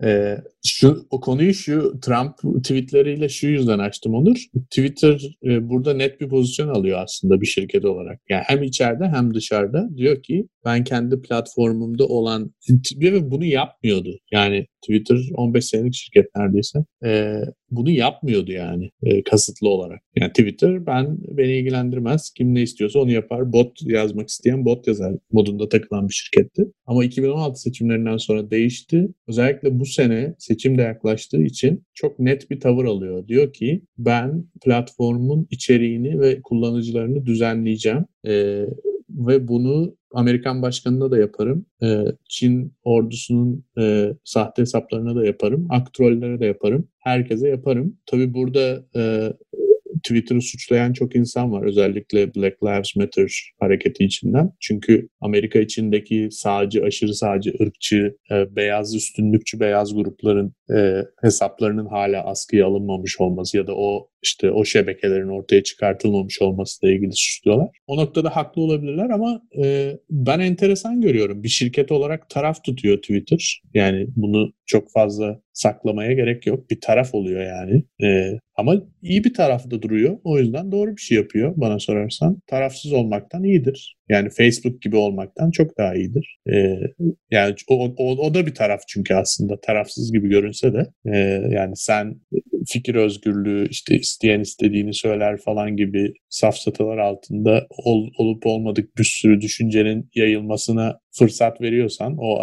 Ee, şu o konuyu şu Trump tweetleriyle şu yüzden açtım Onur. Twitter e, burada net bir pozisyon alıyor aslında bir şirket olarak. Yani hem içeride hem dışarıda diyor ki ben kendi platformumda olan ve bunu yapmıyordu. Yani Twitter 15 senelik şirket neredeyse. E, bunu yapmıyordu yani e, kasıtlı olarak. Yani Twitter ben beni ilgilendirmez. Kim ne istiyorsa onu yapar. Bot yazmak isteyen bot yazar modunda takılan bir şirketti. Ama 2016 seçimlerinden sonra değişti. Özellikle bu sene seçim de yaklaştığı için çok net bir tavır alıyor. Diyor ki ben platformun içeriğini ve kullanıcılarını düzenleyeceğim. E, ve bunu Amerikan başkanına da yaparım. E, Çin ordusunun e, sahte hesaplarına da yaparım. Aktrollere de yaparım. Herkese yaparım. Tabii burada e, Twitter'ı suçlayan çok insan var. Özellikle Black Lives Matter hareketi içinden. Çünkü Amerika içindeki sağcı, aşırı sağcı, ırkçı, e, beyaz üstünlükçü beyaz grupların e, hesaplarının hala askıya alınmamış olması ya da o işte o şebekelerin ortaya çıkartılmamış olmasıyla ilgili suçluyorlar. O noktada haklı olabilirler ama e, ben enteresan görüyorum. Bir şirket olarak taraf tutuyor Twitter. Yani bunu çok fazla saklamaya gerek yok. Bir taraf oluyor yani. E, ama iyi bir tarafta duruyor. O yüzden doğru bir şey yapıyor bana sorarsan. Tarafsız olmaktan iyidir. Yani Facebook gibi olmaktan çok daha iyidir. Ee, yani o, o, o da bir taraf çünkü aslında tarafsız gibi görünse de e, yani sen fikir özgürlüğü işte isteyen istediğini söyler falan gibi safsatalar altında ol, olup olmadık bir sürü düşüncenin yayılmasına fırsat veriyorsan o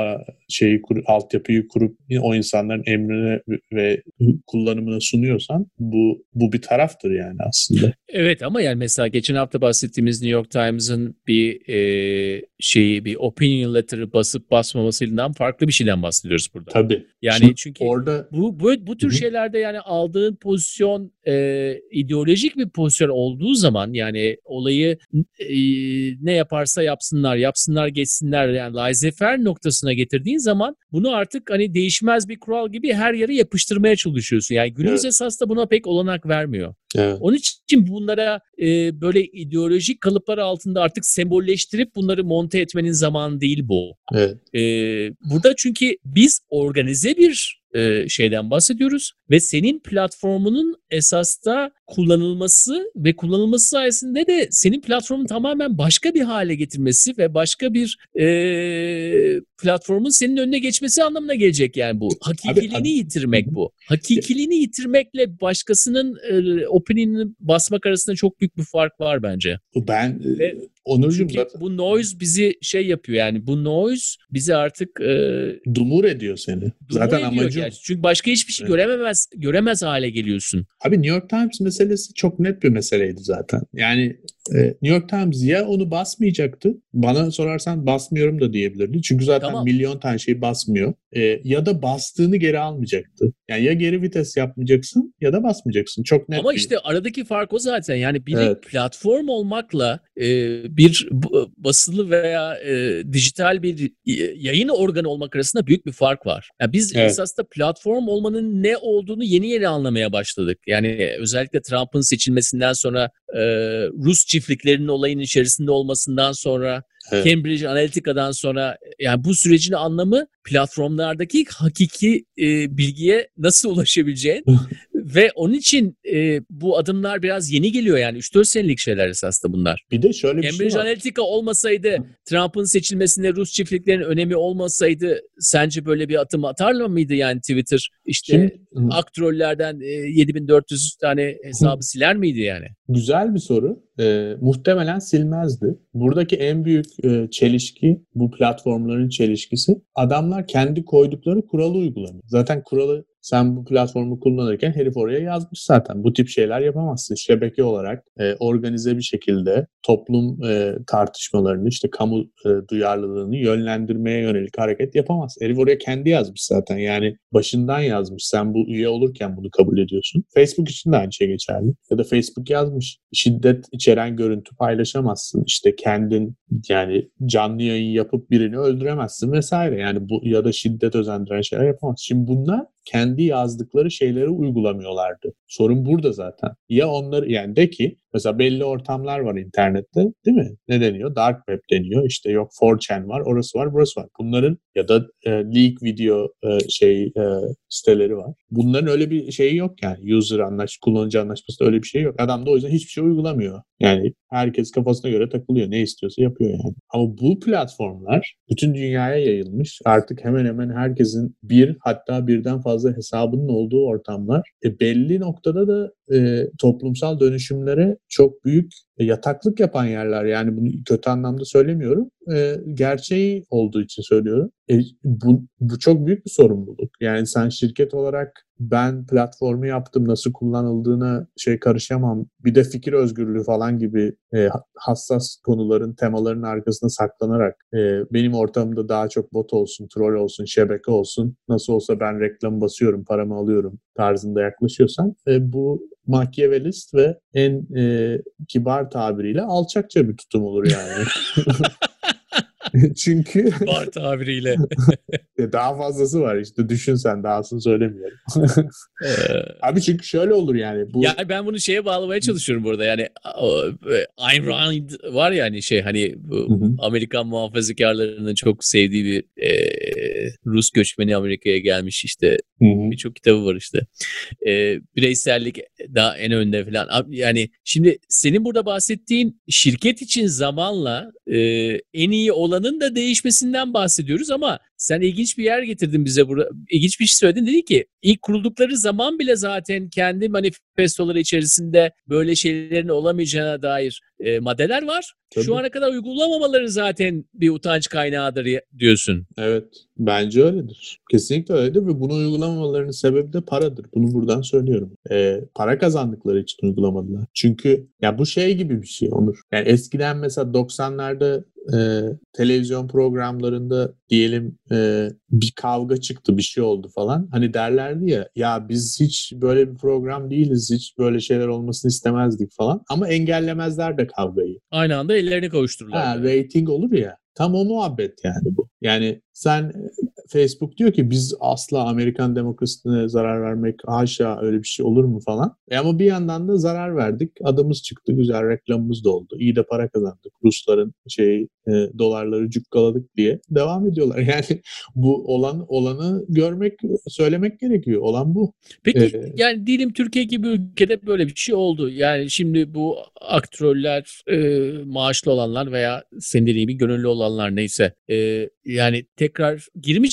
şeyi kur, altyapıyı kurup o insanların emrine ve kullanımına sunuyorsan bu bu bir taraftır yani aslında. Evet ama yani mesela geçen hafta bahsettiğimiz New York Times'ın bir e, şeyi bir opinion letter'ı basıp basmamasından farklı bir şeyden bahsediyoruz burada. Tabii. Yani Şimdi çünkü orada bu bu, bu tür Hı-hı. şeylerde yani aldığın pozisyon e, ideolojik bir pozisyon olduğu zaman yani olayı e, ne yaparsa yapsınlar, yapsınlar geçsinler yani laissez noktasına getirdiğin zaman bunu artık hani değişmez bir kural gibi her yere yapıştırmaya çalışıyorsun. Yani günümüz evet. esas da buna pek olanak vermiyor. Evet. Onun için bunlara e, böyle ideolojik kalıplar altında artık sembolleştirip bunları monte etmenin zamanı değil bu. Evet. E, burada çünkü biz organize bir e, şeyden bahsediyoruz ve senin platformunun esasta kullanılması ve kullanılması sayesinde de senin platformun tamamen başka bir hale getirmesi ve başka bir e, platformun senin önüne geçmesi anlamına gelecek yani bu. Hakikiliğini abi, abi. yitirmek bu. Hakikiliğini yitirmekle başkasının e, opinion'ını basmak arasında çok büyük bir fark var bence. Ben ve, Onurcuğum zaten... bu noise bizi şey yapıyor yani bu noise bizi artık e, dumur ediyor seni. Dumur zaten amacı. Çünkü başka hiçbir şey evet. görememez göremez hale geliyorsun. Abi New York Times meselesi çok net bir meseleydi zaten. Yani e, New York Times ya onu basmayacaktı. Bana sorarsan basmıyorum da diyebilirdi. Çünkü zaten tamam. milyon tane şey basmıyor. E, ya da bastığını geri almayacaktı. Yani ya geri vites yapmayacaksın ya da basmayacaksın. Çok net. Ama değil. işte aradaki fark o zaten. Yani bir evet. platform olmakla e, bir basılı veya e, dijital bir yayın organı olmak arasında büyük bir fark var. Yani biz evet. esasında platform olmanın ne olduğunu yeni yeni anlamaya başladık. Yani özellikle Trump'ın seçilmesinden sonra e, Rus çiftliklerinin olayın içerisinde olmasından sonra Evet. Cambridge Analytica'dan sonra yani bu sürecin anlamı platformlardaki hakiki e, bilgiye nasıl ulaşabileceğin ve onun için e, bu adımlar biraz yeni geliyor yani 3-4 senelik şeyler esasında bunlar. Bir de şöyle bir Cambridge şey var. Analytica olmasaydı Trump'ın seçilmesinde Rus çiftliklerin önemi olmasaydı sence böyle bir atım atarlar mıydı yani Twitter? İşte Şimdi, aktrollerden e, 7400 tane hesabı siler miydi yani? Güzel bir soru. E, muhtemelen silmezdi. Buradaki en büyük e, çelişki bu platformların çelişkisi. Adamlar kendi koydukları kuralı uygulamıyor. Zaten kuralı sen bu platformu kullanırken herif oraya yazmış zaten. Bu tip şeyler yapamazsın. Şebeke olarak e, organize bir şekilde toplum e, tartışmalarını işte kamu e, duyarlılığını yönlendirmeye yönelik hareket yapamaz. Herif oraya kendi yazmış zaten. Yani başından yazmış. Sen bu üye olurken bunu kabul ediyorsun. Facebook için de aynı şey geçerli. Ya da Facebook yazmış. Şiddet içeren görüntü paylaşamazsın. İşte kendin yani canlı yayın yapıp birini öldüremezsin vesaire. Yani bu ya da şiddet özendiren şeyler yapamazsın. Şimdi bunlar kendi yazdıkları şeyleri uygulamıyorlardı. Sorun burada zaten. Ya onları yani de ki mesela belli ortamlar var internette değil mi? Ne deniyor? Dark web deniyor. İşte yok 4chan var, orası var, burası var. Bunların ya da e, leak video e, şey e, siteleri var. Bunların öyle bir şeyi yok yani. User anlaş, kullanıcı anlaşması öyle bir şey yok. Adam da o yüzden hiçbir şey uygulamıyor. Yani herkes kafasına göre takılıyor. Ne istiyorsa yapıyor yani. Ama bu platformlar bütün dünyaya yayılmış. Artık hemen hemen herkesin bir hatta birden fazla hesabının olduğu ortamlar. E, belli noktada da e, toplumsal dönüşümlere çok büyük e, yataklık yapan yerler. Yani bunu kötü anlamda söylemiyorum. E, gerçeği olduğu için söylüyorum. E, bu, bu çok büyük bir sorumluluk. Yani sen şirket olarak ben platformu yaptım nasıl kullanıldığına şey karışamam. Bir de fikir özgürlüğü falan gibi e, hassas konuların temaların arkasında saklanarak e, benim ortamımda daha çok bot olsun, troll olsun, şebeke olsun. Nasıl olsa ben reklam basıyorum, paramı alıyorum tarzında yaklaşıyorsan e, bu Machiavellist ve en e, kibar tabiriyle alçakça bir tutum olur yani. Çünkü Bar tabiriyle. daha fazlası var işte düşün sen dahasını söylemiyorum. Ee, Abi çünkü şöyle olur yani. Bu... yani ben bunu şeye bağlamaya çalışıyorum burada. Yani e, Ayn Rand var ya hani şey hani bu. Amerikan muhafazakarlarının çok sevdiği bir e, Rus göçmeni Amerika'ya gelmiş işte birçok kitabı var işte. E, bireysellik daha en önde falan. Yani şimdi senin burada bahsettiğin şirket için zamanla e, en iyi olanın da değişmesinden bahsediyoruz ama sen ilginç bir yer getirdin bize burada. İlginç bir şey söyledin. Dedi ki ilk kuruldukları zaman bile zaten kendi manifestoları içerisinde böyle şeylerin olamayacağına dair e, maddeler var. Tabii. Şu ana kadar uygulamamaları zaten bir utanç kaynağıdır diyorsun. Evet. Bence öyledir. Kesinlikle öyledir ve bunu uygulamamalarının sebebi de paradır. Bunu buradan söylüyorum. Ee, para kazandıkları için uygulamadılar. Çünkü ya bu şey gibi bir şey Onur. Yani eskiden mesela 90'larda e, televizyon programlarında diyelim e, bir kavga çıktı bir şey oldu falan. Hani derlerdi ya ya biz hiç böyle bir program değiliz. Hiç böyle şeyler olmasını istemezdik falan. Ama engellemezler de kavgayı. Aynı anda ellerini kavuştururlar. Ha, rating olur ya. Tam o muhabbet yani bu. Yani sen Facebook diyor ki biz asla Amerikan demokrasisine zarar vermek haşa öyle bir şey olur mu falan. E ama bir yandan da zarar verdik. Adımız çıktı. Güzel reklamımız da oldu. İyi de para kazandık. Rusların şey e, dolarları cukkaladık diye devam ediyorlar. Yani bu olan olanı görmek, söylemek gerekiyor. Olan bu. Peki Ee, yani diyelim Türkiye gibi ülkede böyle bir şey oldu. Yani şimdi bu aktroller, e, maaşlı olanlar veya senin dediğin gibi gönüllü olanlar neyse. e, yani tekrar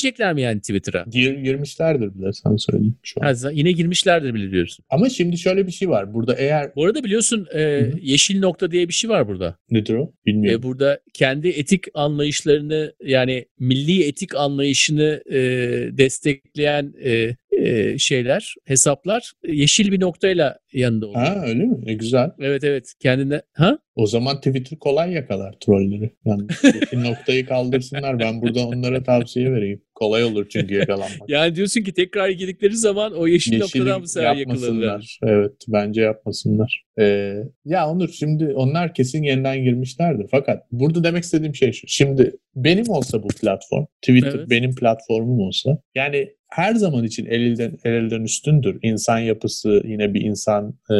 girmeyecekler mi yani Twitter'a? Gir, girmişlerdir bile sana söyleyeyim şu an. Ha, yine girmişlerdir bile diyorsun. Ama şimdi şöyle bir şey var. Burada eğer Bu arada biliyorsun e, yeşil nokta diye bir şey var burada. nedir o? Bilmiyorum. E, burada kendi etik anlayışlarını yani milli etik anlayışını e, destekleyen e, e, şeyler, hesaplar yeşil bir noktayla yanında oluyor. ha öyle mi? E, güzel. Evet evet kendine ha O zaman Twitter kolay yakalar trolleri. Yani bir noktayı kaldırsınlar. Ben burada onlara tavsiye vereyim. Kolay olur çünkü yakalanmak. yani diyorsun ki tekrar girdikleri zaman o yeşil Yeşili noktadan bu sefer yapmasınlar. Evet bence yapmasınlar. Ee, ya Onur şimdi onlar kesin yeniden girmişlerdir. Fakat burada demek istediğim şey şu. Şimdi benim olsa bu platform, Twitter Evet. benim platformum olsa yani her zaman için el elden, el elden üstündür. İnsan yapısı yine bir insan e,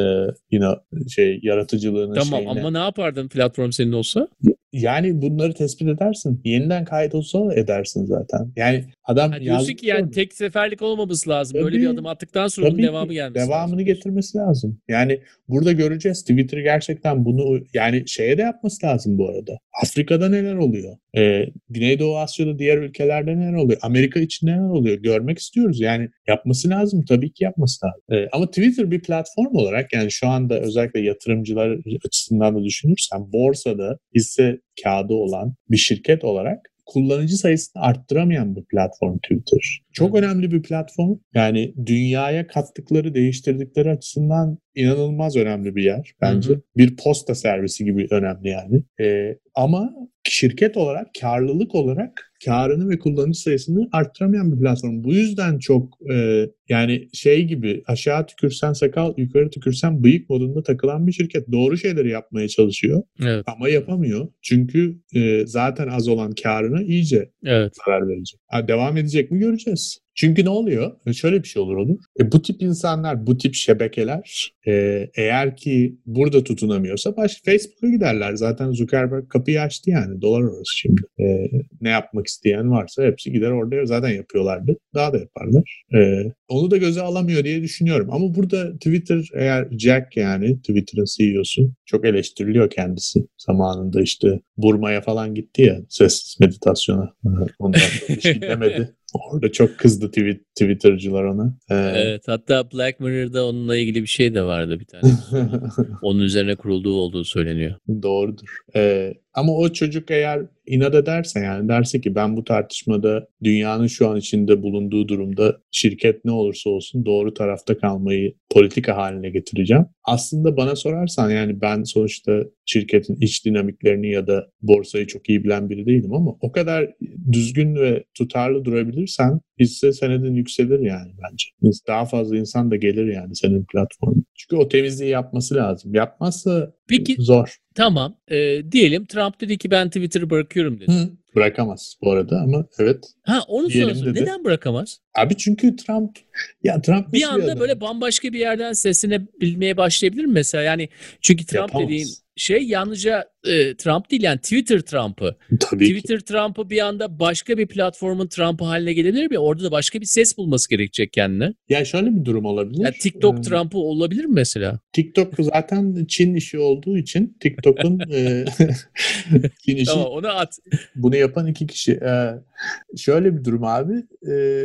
yine şey yaratıcılığının Tamam şeyine. ama ne yapardın platform senin olsa? Yani bunları tespit edersin. Yeniden kayıt olsa edersin zaten. Yani adam Ha, diyorsun ki yani tek seferlik olmaması lazım. Böyle Tabii, bir adım attıktan sonra bunun devamı gelmesi devamını lazım. getirmesi lazım. Yani burada göreceğiz. Twitter gerçekten bunu yani şeye de yapması lazım bu arada. Afrika'da neler oluyor? Ee, Güneydoğu Asya'da diğer ülkelerde neler oluyor? Amerika için neler oluyor? Görmek istiyoruz. Yani yapması lazım. Tabii ki yapması lazım. Ee, ama Twitter bir platform olarak yani şu anda özellikle yatırımcılar açısından da düşünürsen borsada hisse kağıdı olan bir şirket olarak kullanıcı sayısını arttıramayan bir platform Twitter. Çok önemli bir platform. Yani dünyaya kattıkları, değiştirdikleri açısından inanılmaz önemli bir yer bence. Hı hı. Bir posta servisi gibi önemli yani. Ee, ama şirket olarak, karlılık olarak karını ve kullanıcı sayısını arttıramayan bir platform. Bu yüzden çok e, yani şey gibi aşağı tükürsen sakal, yukarı tükürsen bıyık modunda takılan bir şirket. Doğru şeyleri yapmaya çalışıyor Evet. ama yapamıyor. Çünkü e, zaten az olan karına iyice Evet. zarar verecek. Ha, devam edecek mi göreceğiz. Çünkü ne oluyor? E, Şöyle bir şey olur olur. E, bu tip insanlar, bu tip şebekeler e, eğer ki burada tutunamıyorsa baş Facebook'a giderler. Zaten Zuckerberg kapıyı açtı yani. Dolar orası şimdi. E, ne yapmak isteyen varsa hepsi gider orada zaten yapıyorlardı. Daha da yaparlar. E, onu da göze alamıyor diye düşünüyorum. Ama burada Twitter eğer Jack yani Twitter'ın CEO'su çok eleştiriliyor kendisi. Zamanında işte Burma'ya falan gitti ya sessiz meditasyona. Ondan hiç gidemedi. Orada çok kızdı tweet, Twitter'cılar ona. Ee, Evet. Hatta Black Mirror'da onunla ilgili bir şey de vardı bir tane. Onun üzerine kurulduğu olduğu söyleniyor. Doğrudur. Ee, ama o çocuk eğer inat ederse yani derse ki ben bu tartışmada dünyanın şu an içinde bulunduğu durumda şirket ne olursa olsun doğru tarafta kalmayı politika haline getireceğim. Aslında bana sorarsan yani ben sonuçta şirketin iç dinamiklerini ya da borsayı çok iyi bilen biri değilim ama o kadar düzgün ve tutarlı durabilirsen hisse senedin yükselir yani bence. Daha fazla insan da gelir yani senin platformuna. Çünkü o temizliği yapması lazım. Yapmazsa Peki zor. tamam. Ee, diyelim Trump dedi ki ben Twitter'ı bırakıyorum dedi. Hı, bırakamaz bu arada ama evet. Ha onu soruyorsun. Neden bırakamaz? Abi çünkü Trump ya Trump Bir nasıl anda adam? böyle bambaşka bir yerden seslenebilmeye başlayabilir mi mesela? Yani çünkü Trump Yapamaz. dediğin şey yalnızca e, Trump değil yani Twitter Trump'ı. Tabii ki. Twitter Trump'ı bir anda başka bir platformun Trump'ı haline gelebilir mi? Orada da başka bir ses bulması gerekecek kendine. Ya şöyle bir durum olabilir. Yani TikTok Ee, Trump'ı olabilir mi mesela? TikTok zaten Çin işi olduğu için TikTok'un e, Çin işi Tamam onu at. bunu yapan iki kişi. Ee, şöyle bir durum abi. e,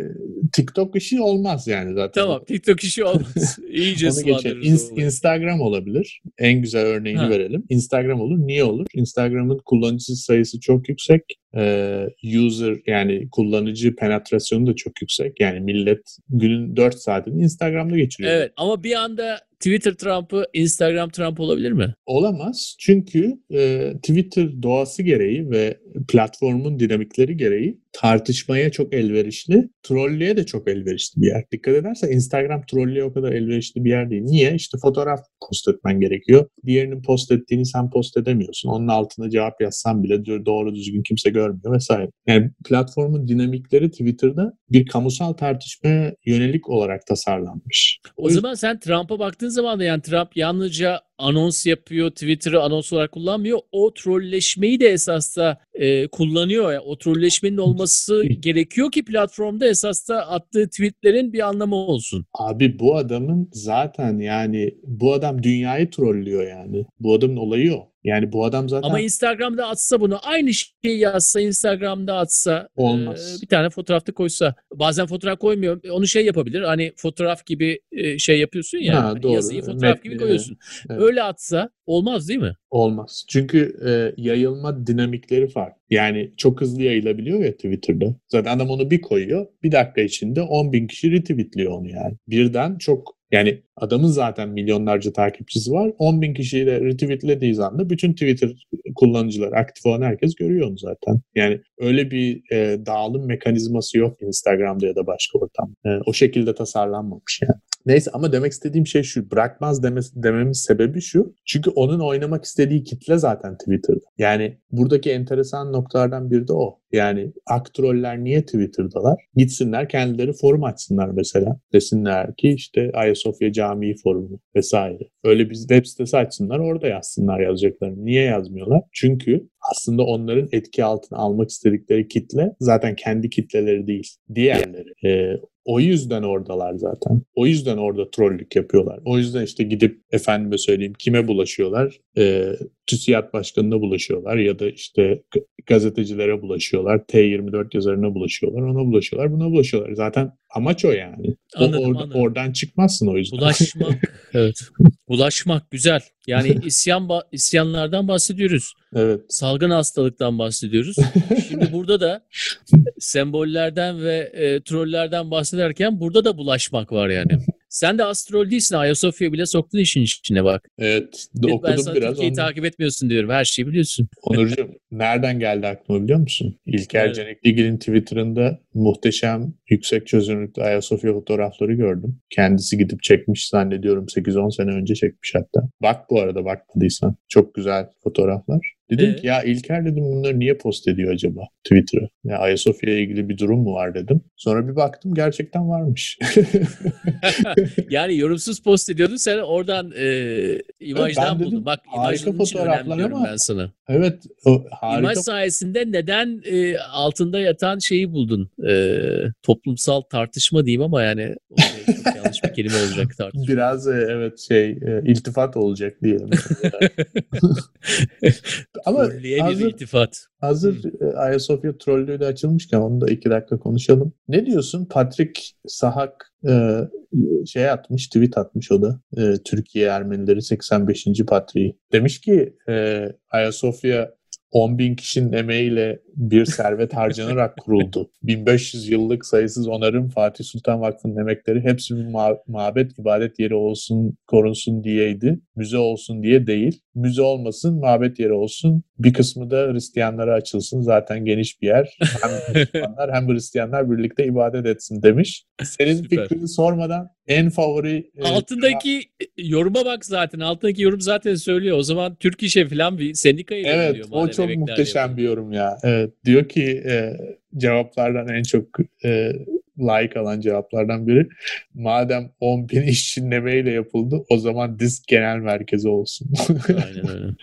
TikTok işi olmaz yani zaten. Tamam TikTok işi olmaz. İyice Onu geçelim. Instagram olabilir. En güzel örneğini Ha. verelim. Instagram olur. Niye olur? Instagram'ın kullanıcı sayısı çok yüksek. Ee, user yani kullanıcı penetrasyonu da çok yüksek. Yani millet günün 4 saatini Instagram'da geçiriyor. Evet ama bir anda Twitter Trump'ı Instagram Trump olabilir mi? Olamaz. Çünkü e, Twitter doğası gereği ve platformun dinamikleri gereği tartışmaya çok elverişli, trollüye de çok elverişli bir yer. Dikkat edersen Instagram trollüye o kadar elverişli bir yer değil. Niye? İşte fotoğraf post etmen gerekiyor. Diğerinin post ettiğini sen post edemiyorsun. Onun altına cevap yazsan bile do- doğru düzgün kimse görmüyor vesaire. Yani platformun dinamikleri Twitter'da bir kamusal tartışmaya yönelik olarak tasarlanmış. O zaman sen Trump'a baktığın zaman da yani Trump yalnızca anons yapıyor, Twitter'ı anons olarak kullanmıyor. O trolleşmeyi de esas da e, kullanıyor. Yani o trolleşmenin olması gerekiyor ki platformda esas da attığı tweetlerin bir anlamı olsun. Abi bu adamın zaten yani bu adam dünyayı trollüyor yani. Bu adamın olayı o. Yani bu adam zaten Ama Instagram'da atsa bunu aynı şeyi yazsa Instagram'da atsa Olmaz. e, bir tane fotoğrafta koysa bazen fotoğraf koymuyor onu şey yapabilir hani fotoğraf gibi e, şey yapıyorsun ya Ha, hani doğru. yazıyı fotoğraf Net- gibi koyuyorsun. evet. Öyle atsa olmaz değil mi? olmaz. Çünkü e, yayılma dinamikleri farklı. Yani çok hızlı yayılabiliyor ya Twitter'da. Zaten adam onu bir koyuyor. Bir dakika içinde 10 bin kişi retweetliyor onu yani. Birden çok yani adamın zaten milyonlarca takipçisi var. 10 bin kişiyle retweetlediği anda bütün Twitter kullanıcılar, aktif olan herkes görüyor onu zaten. Yani öyle bir e, dağılım mekanizması yok Instagram'da ya da başka ortamda. E, o şekilde tasarlanmamış yani. Neyse ama demek istediğim şey şu. Bırakmaz demesi, dememin sebebi şu. Çünkü onun oynamak istediği kitle zaten Twitter'da. Yani buradaki enteresan noktalardan biri de o. Yani aktroller niye Twitter'dalar? Gitsinler kendileri forum açsınlar mesela. Desinler ki işte Ayasofya Camii forumu vesaire. Öyle bir web sitesi açsınlar orada yazsınlar yazacaklarını. Niye yazmıyorlar? Çünkü aslında onların etki altına almak istedikleri kitle zaten kendi kitleleri değil. Diğerleri. Ee, o yüzden oradalar zaten. O yüzden orada trollük yapıyorlar. O yüzden işte gidip efendime söyleyeyim kime bulaşıyorlar? Ee, TÜSİAD Başkanı'na bulaşıyorlar ya da işte gazetecilere bulaşıyorlar. T24 yazarına bulaşıyorlar. Ona bulaşıyorlar. Buna bulaşıyorlar. Zaten amaç o yani. O Anladım, orada- anladım. Oradan çıkmazsın o yüzden. Bulaşmak evet. Bulaşmak güzel. Yani isyan isyanlardan bahsediyoruz. Evet. Salgın hastalıktan bahsediyoruz. Şimdi burada da sembollerden ve e, trollerden bahsederken burada da bulaşmak var yani. Sen de astrol değilsin. Ayasofya bile soktun işin içine bak. Evet. ben Okudum sana biraz. Türkiye'yi Onu... takip etmiyorsun diyorum. Her şeyi biliyorsun. Onurcuğum nereden geldi aklıma biliyor musun? İlker Evet. Canikligil'in Twitter'ında muhteşem yüksek çözünürlüklü Ayasofya fotoğrafları gördüm. Kendisi gidip çekmiş zannediyorum 8-10 sene önce çekmiş hatta. Bak bu arada bakmadıysan. Çok güzel fotoğraflar. Dedim Ee? ki ya İlker dedim bunları niye post ediyor acaba Twitter'a? Ya Ayasofya ile ilgili bir durum mu var dedim. Sonra bir baktım gerçekten varmış. yani yorumsuz post ediyordun sen oradan e, imajdan dedim, buldun. Bak imajın için önemli ama ben sana. evet o harika İmaj sayesinde neden e, altında yatan şeyi buldun? E, toplumsal tartışma diyeyim ama yani çok yanlış bir kelime olacak tartışma. Biraz e, evet şey e, iltifat olacak diyelim. Ama Trolleye bir hazır, iltifat. hazır e, Ayasofya trollüğü de açılmışken onu da iki dakika konuşalım. Ne diyorsun? Patrick Sahak e, şey atmış, tweet atmış o da. E, Türkiye Ermenileri 85. Patriği. Demiş ki e, Ayasofya 10 bin kişinin emeğiyle bir servet harcanarak kuruldu. 1500 yıllık sayısız onarım Fatih Sultan Vakfı'nın emekleri hepsi bir ma- mabet ibadet yeri olsun, korunsun diyeydi. Müze olsun diye değil. Müze olmasın, mabet yeri olsun. Bir kısmı da Hristiyanlara açılsın. Zaten geniş bir yer. Hem Müslümanlar hem Hristiyanlar birlikte ibadet etsin demiş. Senin Süper. fikrini sormadan en favori... e, Altındaki yoruma bak zaten. Altındaki yorum zaten söylüyor. O zaman Türk İş'e falan bir sendikayı Evet diyor. o çok muhteşem bir yorum ya. Evet diyor ki e, cevaplardan en çok e, like alan cevaplardan biri madem 10 bin işçinin emeğiyle yapıldı o zaman disk genel merkezi olsun. Aynen öyle.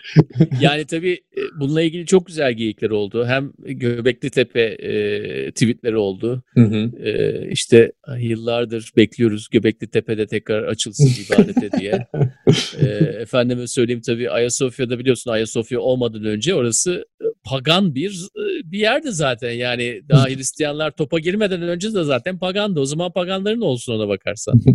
Yani tabii e, bununla ilgili çok güzel geyikler oldu. Hem Göbekli Tepe e, tweetleri oldu. Hı hı. E, işte yıllardır bekliyoruz Göbekli Tepe'de tekrar açılsın ibadete diye. E, efendime söyleyeyim tabii Ayasofya'da biliyorsun Ayasofya olmadan önce orası e, pagan bir e, bir yerdi zaten. Yani daha Hristiyanlar topa girmeden önce de zaten pagandı. O zaman paganların olsun ona bakarsan.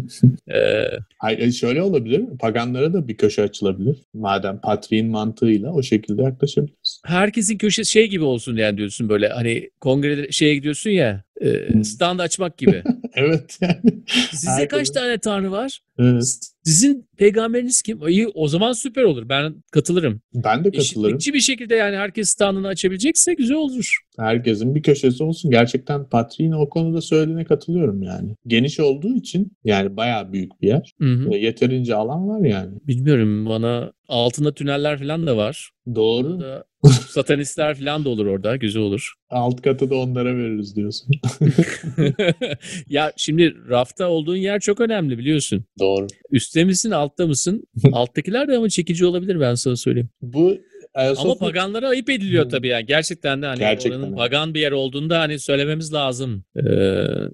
E, Hayır, e, şöyle olabilir. Paganlara da bir köşe açılabilir. Madem patriğin mantığıyla o şekilde yaklaşabiliriz. herkesin köşesi şey gibi olsun yani diyorsun böyle hani kongrede şeye gidiyorsun ya e, Hmm. stand açmak gibi. evet yani. Sizde Herkesin- kaç tane tanrı var? Evet. Sizin peygamberiniz kim? İyi o zaman süper olur. Ben katılırım. Ben de katılırım. Eşitlikçi bir şekilde yani herkes standını açabilecekse güzel olur. Herkesin bir köşesi olsun. Gerçekten Patriğin o konuda söylediğine katılıyorum yani. Geniş olduğu için yani bayağı büyük bir yer. Hı hı. E, Yeterince alan var yani. Bilmiyorum bana altında tüneller falan da var. Doğru. Da, satanistler falan da olur orada. Güzel olur. Alt katı da onlara veririz diyorsun. ya şimdi rafta olduğun yer çok önemli biliyorsun. Doğru. Üstte misin altta mısın? Alttakiler de ama çekici olabilir ben sana söyleyeyim. Bu Ayasofya... Ama paganlara ayıp ediliyor tabii yani. Gerçekten de hani Gerçekten oranın pagan bir yer olduğunda hani söylememiz lazım. Ee,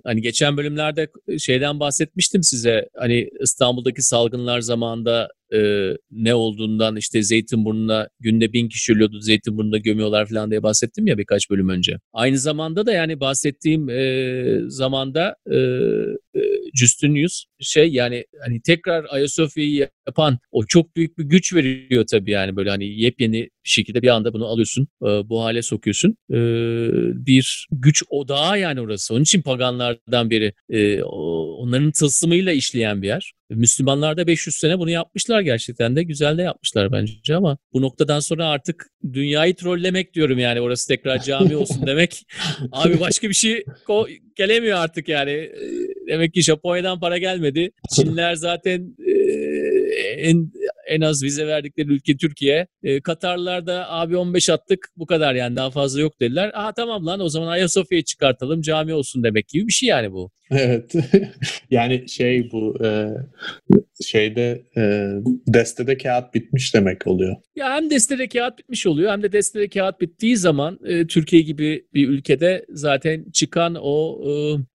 hani geçen bölümlerde şeyden bahsetmiştim size. Hani İstanbul'daki salgınlar zamanında e, ne olduğundan işte Zeytinburnu'na günde bin kişi ölüyordu. Zeytinburnu'na gömüyorlar falan diye bahsettim ya birkaç bölüm önce. Aynı zamanda da yani bahsettiğim e, zamanda e, e, Justinius şey yani hani tekrar Ayasofya'yı yapan o çok büyük bir güç veriyor tabii yani böyle hani yepyeni bir şekilde bir anda bunu alıyorsun e, bu hale sokuyorsun. E, bir güç odağı yani orası. Onun için paganlardan biri e, onların tılsımıyla işleyen bir yer. Müslümanlar da 500 sene bunu yapmışlar gerçekten de güzel de yapmışlar bence ama bu noktadan sonra artık dünyayı trollemek diyorum yani orası tekrar cami olsun demek. Abi başka bir şey gelemiyor artık yani. Demek ki Japonya'dan para gelmedi. Çinliler zaten e, en en az vize verdikleri ülke Türkiye. E, Katarlılar da abi 15 attık bu kadar yani daha fazla yok dediler. Aa tamam lan o zaman Ayasofya'yı çıkartalım cami olsun demek gibi bir şey yani bu. Evet. yani şey bu e, şeyde e, destede kağıt bitmiş demek oluyor. Ya hem destede kağıt bitmiş oluyor hem de destede kağıt bittiği zaman e, Türkiye gibi bir ülkede zaten çıkan o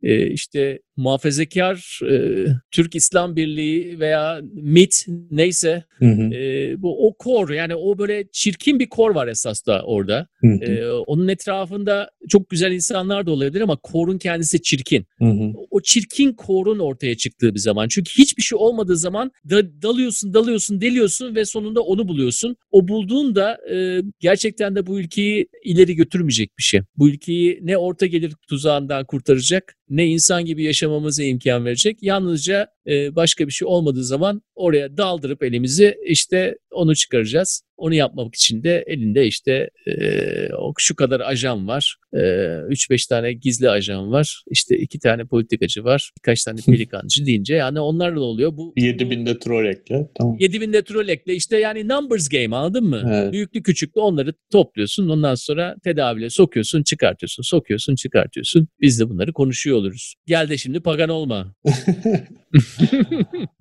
e, e, işte muhafazakar e, Türk İslam Birliği veya MIT neyse Hı hı. e, bu o kor yani o böyle çirkin bir kor var esas da orada. Hı hı. E, onun etrafında çok güzel insanlar da olabilir ama korun kendisi çirkin. Hı hı. O çirkin korun ortaya çıktığı bir zaman. Çünkü hiçbir şey olmadığı zaman da, dalıyorsun, dalıyorsun, deliyorsun ve sonunda onu buluyorsun. O bulduğun da e, gerçekten de bu ülkeyi ileri götürmeyecek bir şey. Bu ülkeyi ne orta gelir tuzağından kurtaracak ne insan gibi yaşamamıza imkan verecek. Yalnızca e, başka bir şey olmadığı zaman oraya daldırıp elimizi işte onu çıkaracağız. Onu yapmak için de elinde işte e, şu kadar ajan var. E, 3-5 tane gizli ajan var. İşte iki tane politikacı var. Birkaç tane pelikancı deyince yani onlarla oluyor. Bu 7000 de troll ekle. Tamam. 7000 de troll ekle. İşte yani numbers game anladın mı? Evet. Büyüklü küçüklü onları topluyorsun. Ondan sonra tedavile sokuyorsun, çıkartıyorsun, sokuyorsun, çıkartıyorsun. Biz de bunları konuşuyor oluruz. Gel de şimdi pagan olma.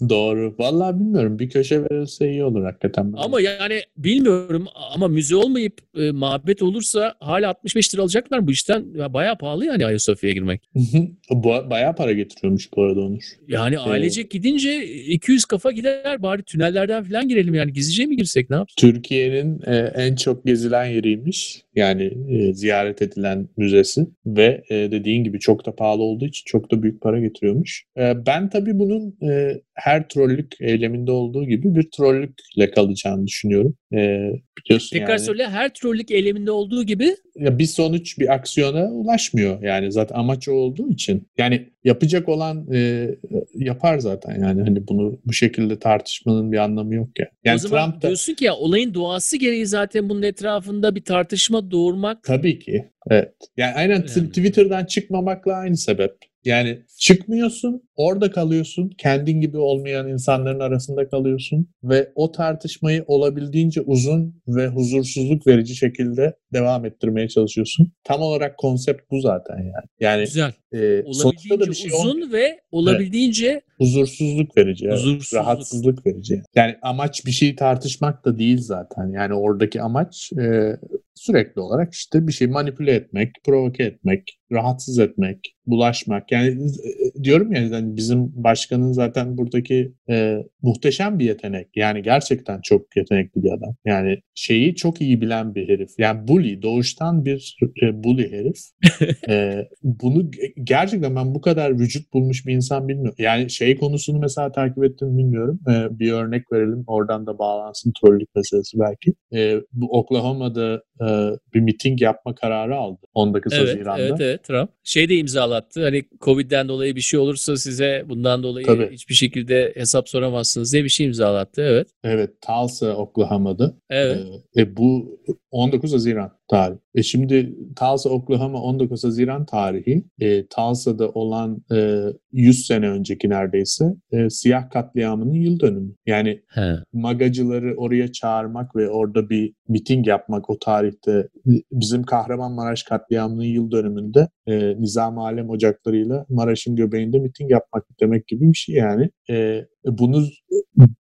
Doğru. Vallahi bilmiyorum. Bir köşe verilse iyi olur hakikaten. Ama yani bilmiyorum ama müze olmayıp e, mabet olursa hala 65 lira alacaklar bu işten. Ya bayağı pahalı yani Ayasofya'ya girmek. bayağı para getiriyormuş bu arada Onur. Yani ailecek gidince 200 kafa gider bari tünellerden falan girelim yani gizlice mi girsek ne yapsın? Türkiye'nin e, en çok gezilen yeriymiş. Yani e, ziyaret edilen müzesi ve e, dediğin gibi çok da pahalı olduğu için çok da büyük para getiriyormuş. E, ben tabii bunun e, her trollük eyleminde olduğu gibi bir trollükle kalacağını düşünüyorum. E, biliyorsun Tekrar yani, söyle her trollük eyleminde olduğu gibi ya bir sonuç bir aksiyona ulaşmıyor yani zaten amaç o olduğu için. Yani yapacak olan e, yapar zaten yani hani bunu bu şekilde tartışmanın bir anlamı yok ya. Yani o zaman Trump da diyorsun ki ya olayın doğası gereği zaten bunun etrafında bir tartışma doğurmak Tabii ki. Evet. Yani aynen Önemli. Twitter'dan çıkmamakla aynı sebep. Yani çıkmıyorsun, orada kalıyorsun, kendin gibi olmayan insanların arasında kalıyorsun ve o tartışmayı olabildiğince uzun ve huzursuzluk verici şekilde devam ettirmeye çalışıyorsun. Tam olarak konsept bu zaten yani. Yani güzel. e, Olabildiğince da bir şey uzun olmuyor. ve olabildiğince Huzursuzluk verici. evet. Huzursuzluk. Rahatsızlık verici. Yani amaç bir şeyi tartışmak da değil zaten. Yani oradaki amaç e, sürekli olarak işte bir şey manipüle etmek, provoke etmek, rahatsız etmek, bulaşmak. Yani e, diyorum ya yani bizim başkanın zaten buradaki e, muhteşem bir yetenek. Yani gerçekten çok yetenekli bir adam. Yani şeyi çok iyi bilen bir herif. Yani bully, doğuştan bir e, bully herif. e, bunu ge- gerçekten ben bu kadar vücut bulmuş bir insan bilmiyorum. Yani şey konusunu mesela takip ettim bilmiyorum. E, bir örnek verelim. Oradan da bağlansın trollük meselesi belki. E, bu Oklahoma'da e, bir miting yapma kararı aldı. 19 evet, Haziran'da. evet evet Trump şey de imzalattı. Hani Covid'den dolayı bir şey olursa size bundan dolayı Tabii. hiçbir şekilde hesap soramazsınız diye bir şey imzalattı. Evet. Evet, Tulsa, Oklahoma'da. Evet. Ee, e, bu 19 Haziran tarihi. E şimdi Tulsa, Oklahoma 19 Haziran tarihi. E, Tulsa'da olan e, 100 sene önceki neredeyse e, siyah katliamının yıl dönümü. Yani He. magacıları oraya çağırmak ve orada bir miting yapmak o tarihte bizim Kahramanmaraş katliamının yıl dönümünde e, Nizam Alem Ocakları'yla Maraş'ın göbeğinde miting yapmak demek gibi bir şey yani. E, bunu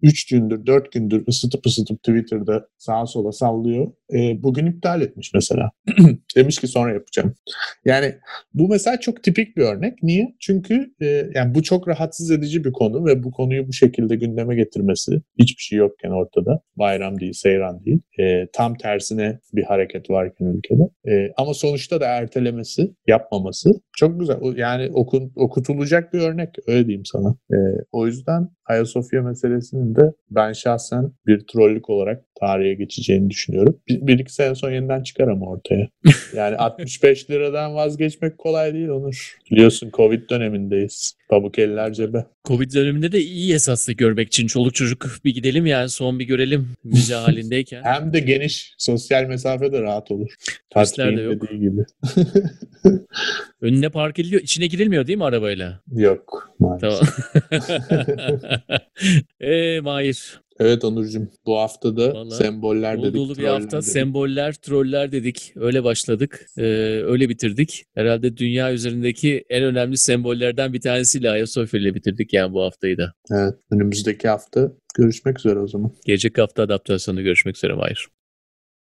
3 gündür, 4 gündür ısıtıp ısıtıp Twitter'da sağa sola sallıyor. E, bugün iptal etmiş mesela. Demiş ki sonra yapacağım. Yani bu mesela çok tipik bir örnek. Niye? Çünkü e, yani bu çok rahatsız edici bir konu ve bu konuyu bu şekilde gündeme getirmesi hiçbir şey yokken ortada. Bayram değil, seyran değil. E, tam tersine bir hareket varken ülkede. E, ama sonuçta da ertelemesi, yapmaması çok güzel. Yani okun, okutulacak bir örnek öyle diyeyim sana. E, o yüzden Ayasofya meselesinin de ben şahsen bir trollük olarak tarihe geçeceğini düşünüyorum. Bir, bir iki sene sonra yeniden çıkar ama ortaya. Yani 65 liradan vazgeçmek kolay değil Onur. Biliyorsun Covid dönemindeyiz. Pamuk eller cebe. Covid döneminde de iyi esaslı görmek için çoluk çocuk bir gidelim yani son bir görelim müze halindeyken. Hem de geniş sosyal mesafe de rahat olur. Turistler de yok. gibi. Önüne park ediliyor. içine girilmiyor değil mi arabayla? Yok maalesef. Tamam. Eee Mahir. Evet Onurcuğum bu hafta da Vallahi semboller dedik. dolu bir hafta. dedik. Semboller, troller dedik. Öyle başladık. Ee, öyle bitirdik. Herhalde dünya üzerindeki en önemli sembollerden bir tanesiyle Ayasofya ile bitirdik yani bu haftayı da. Evet önümüzdeki hafta görüşmek üzere o zaman. Gelecek hafta adaptasyonda görüşmek üzere Mahir.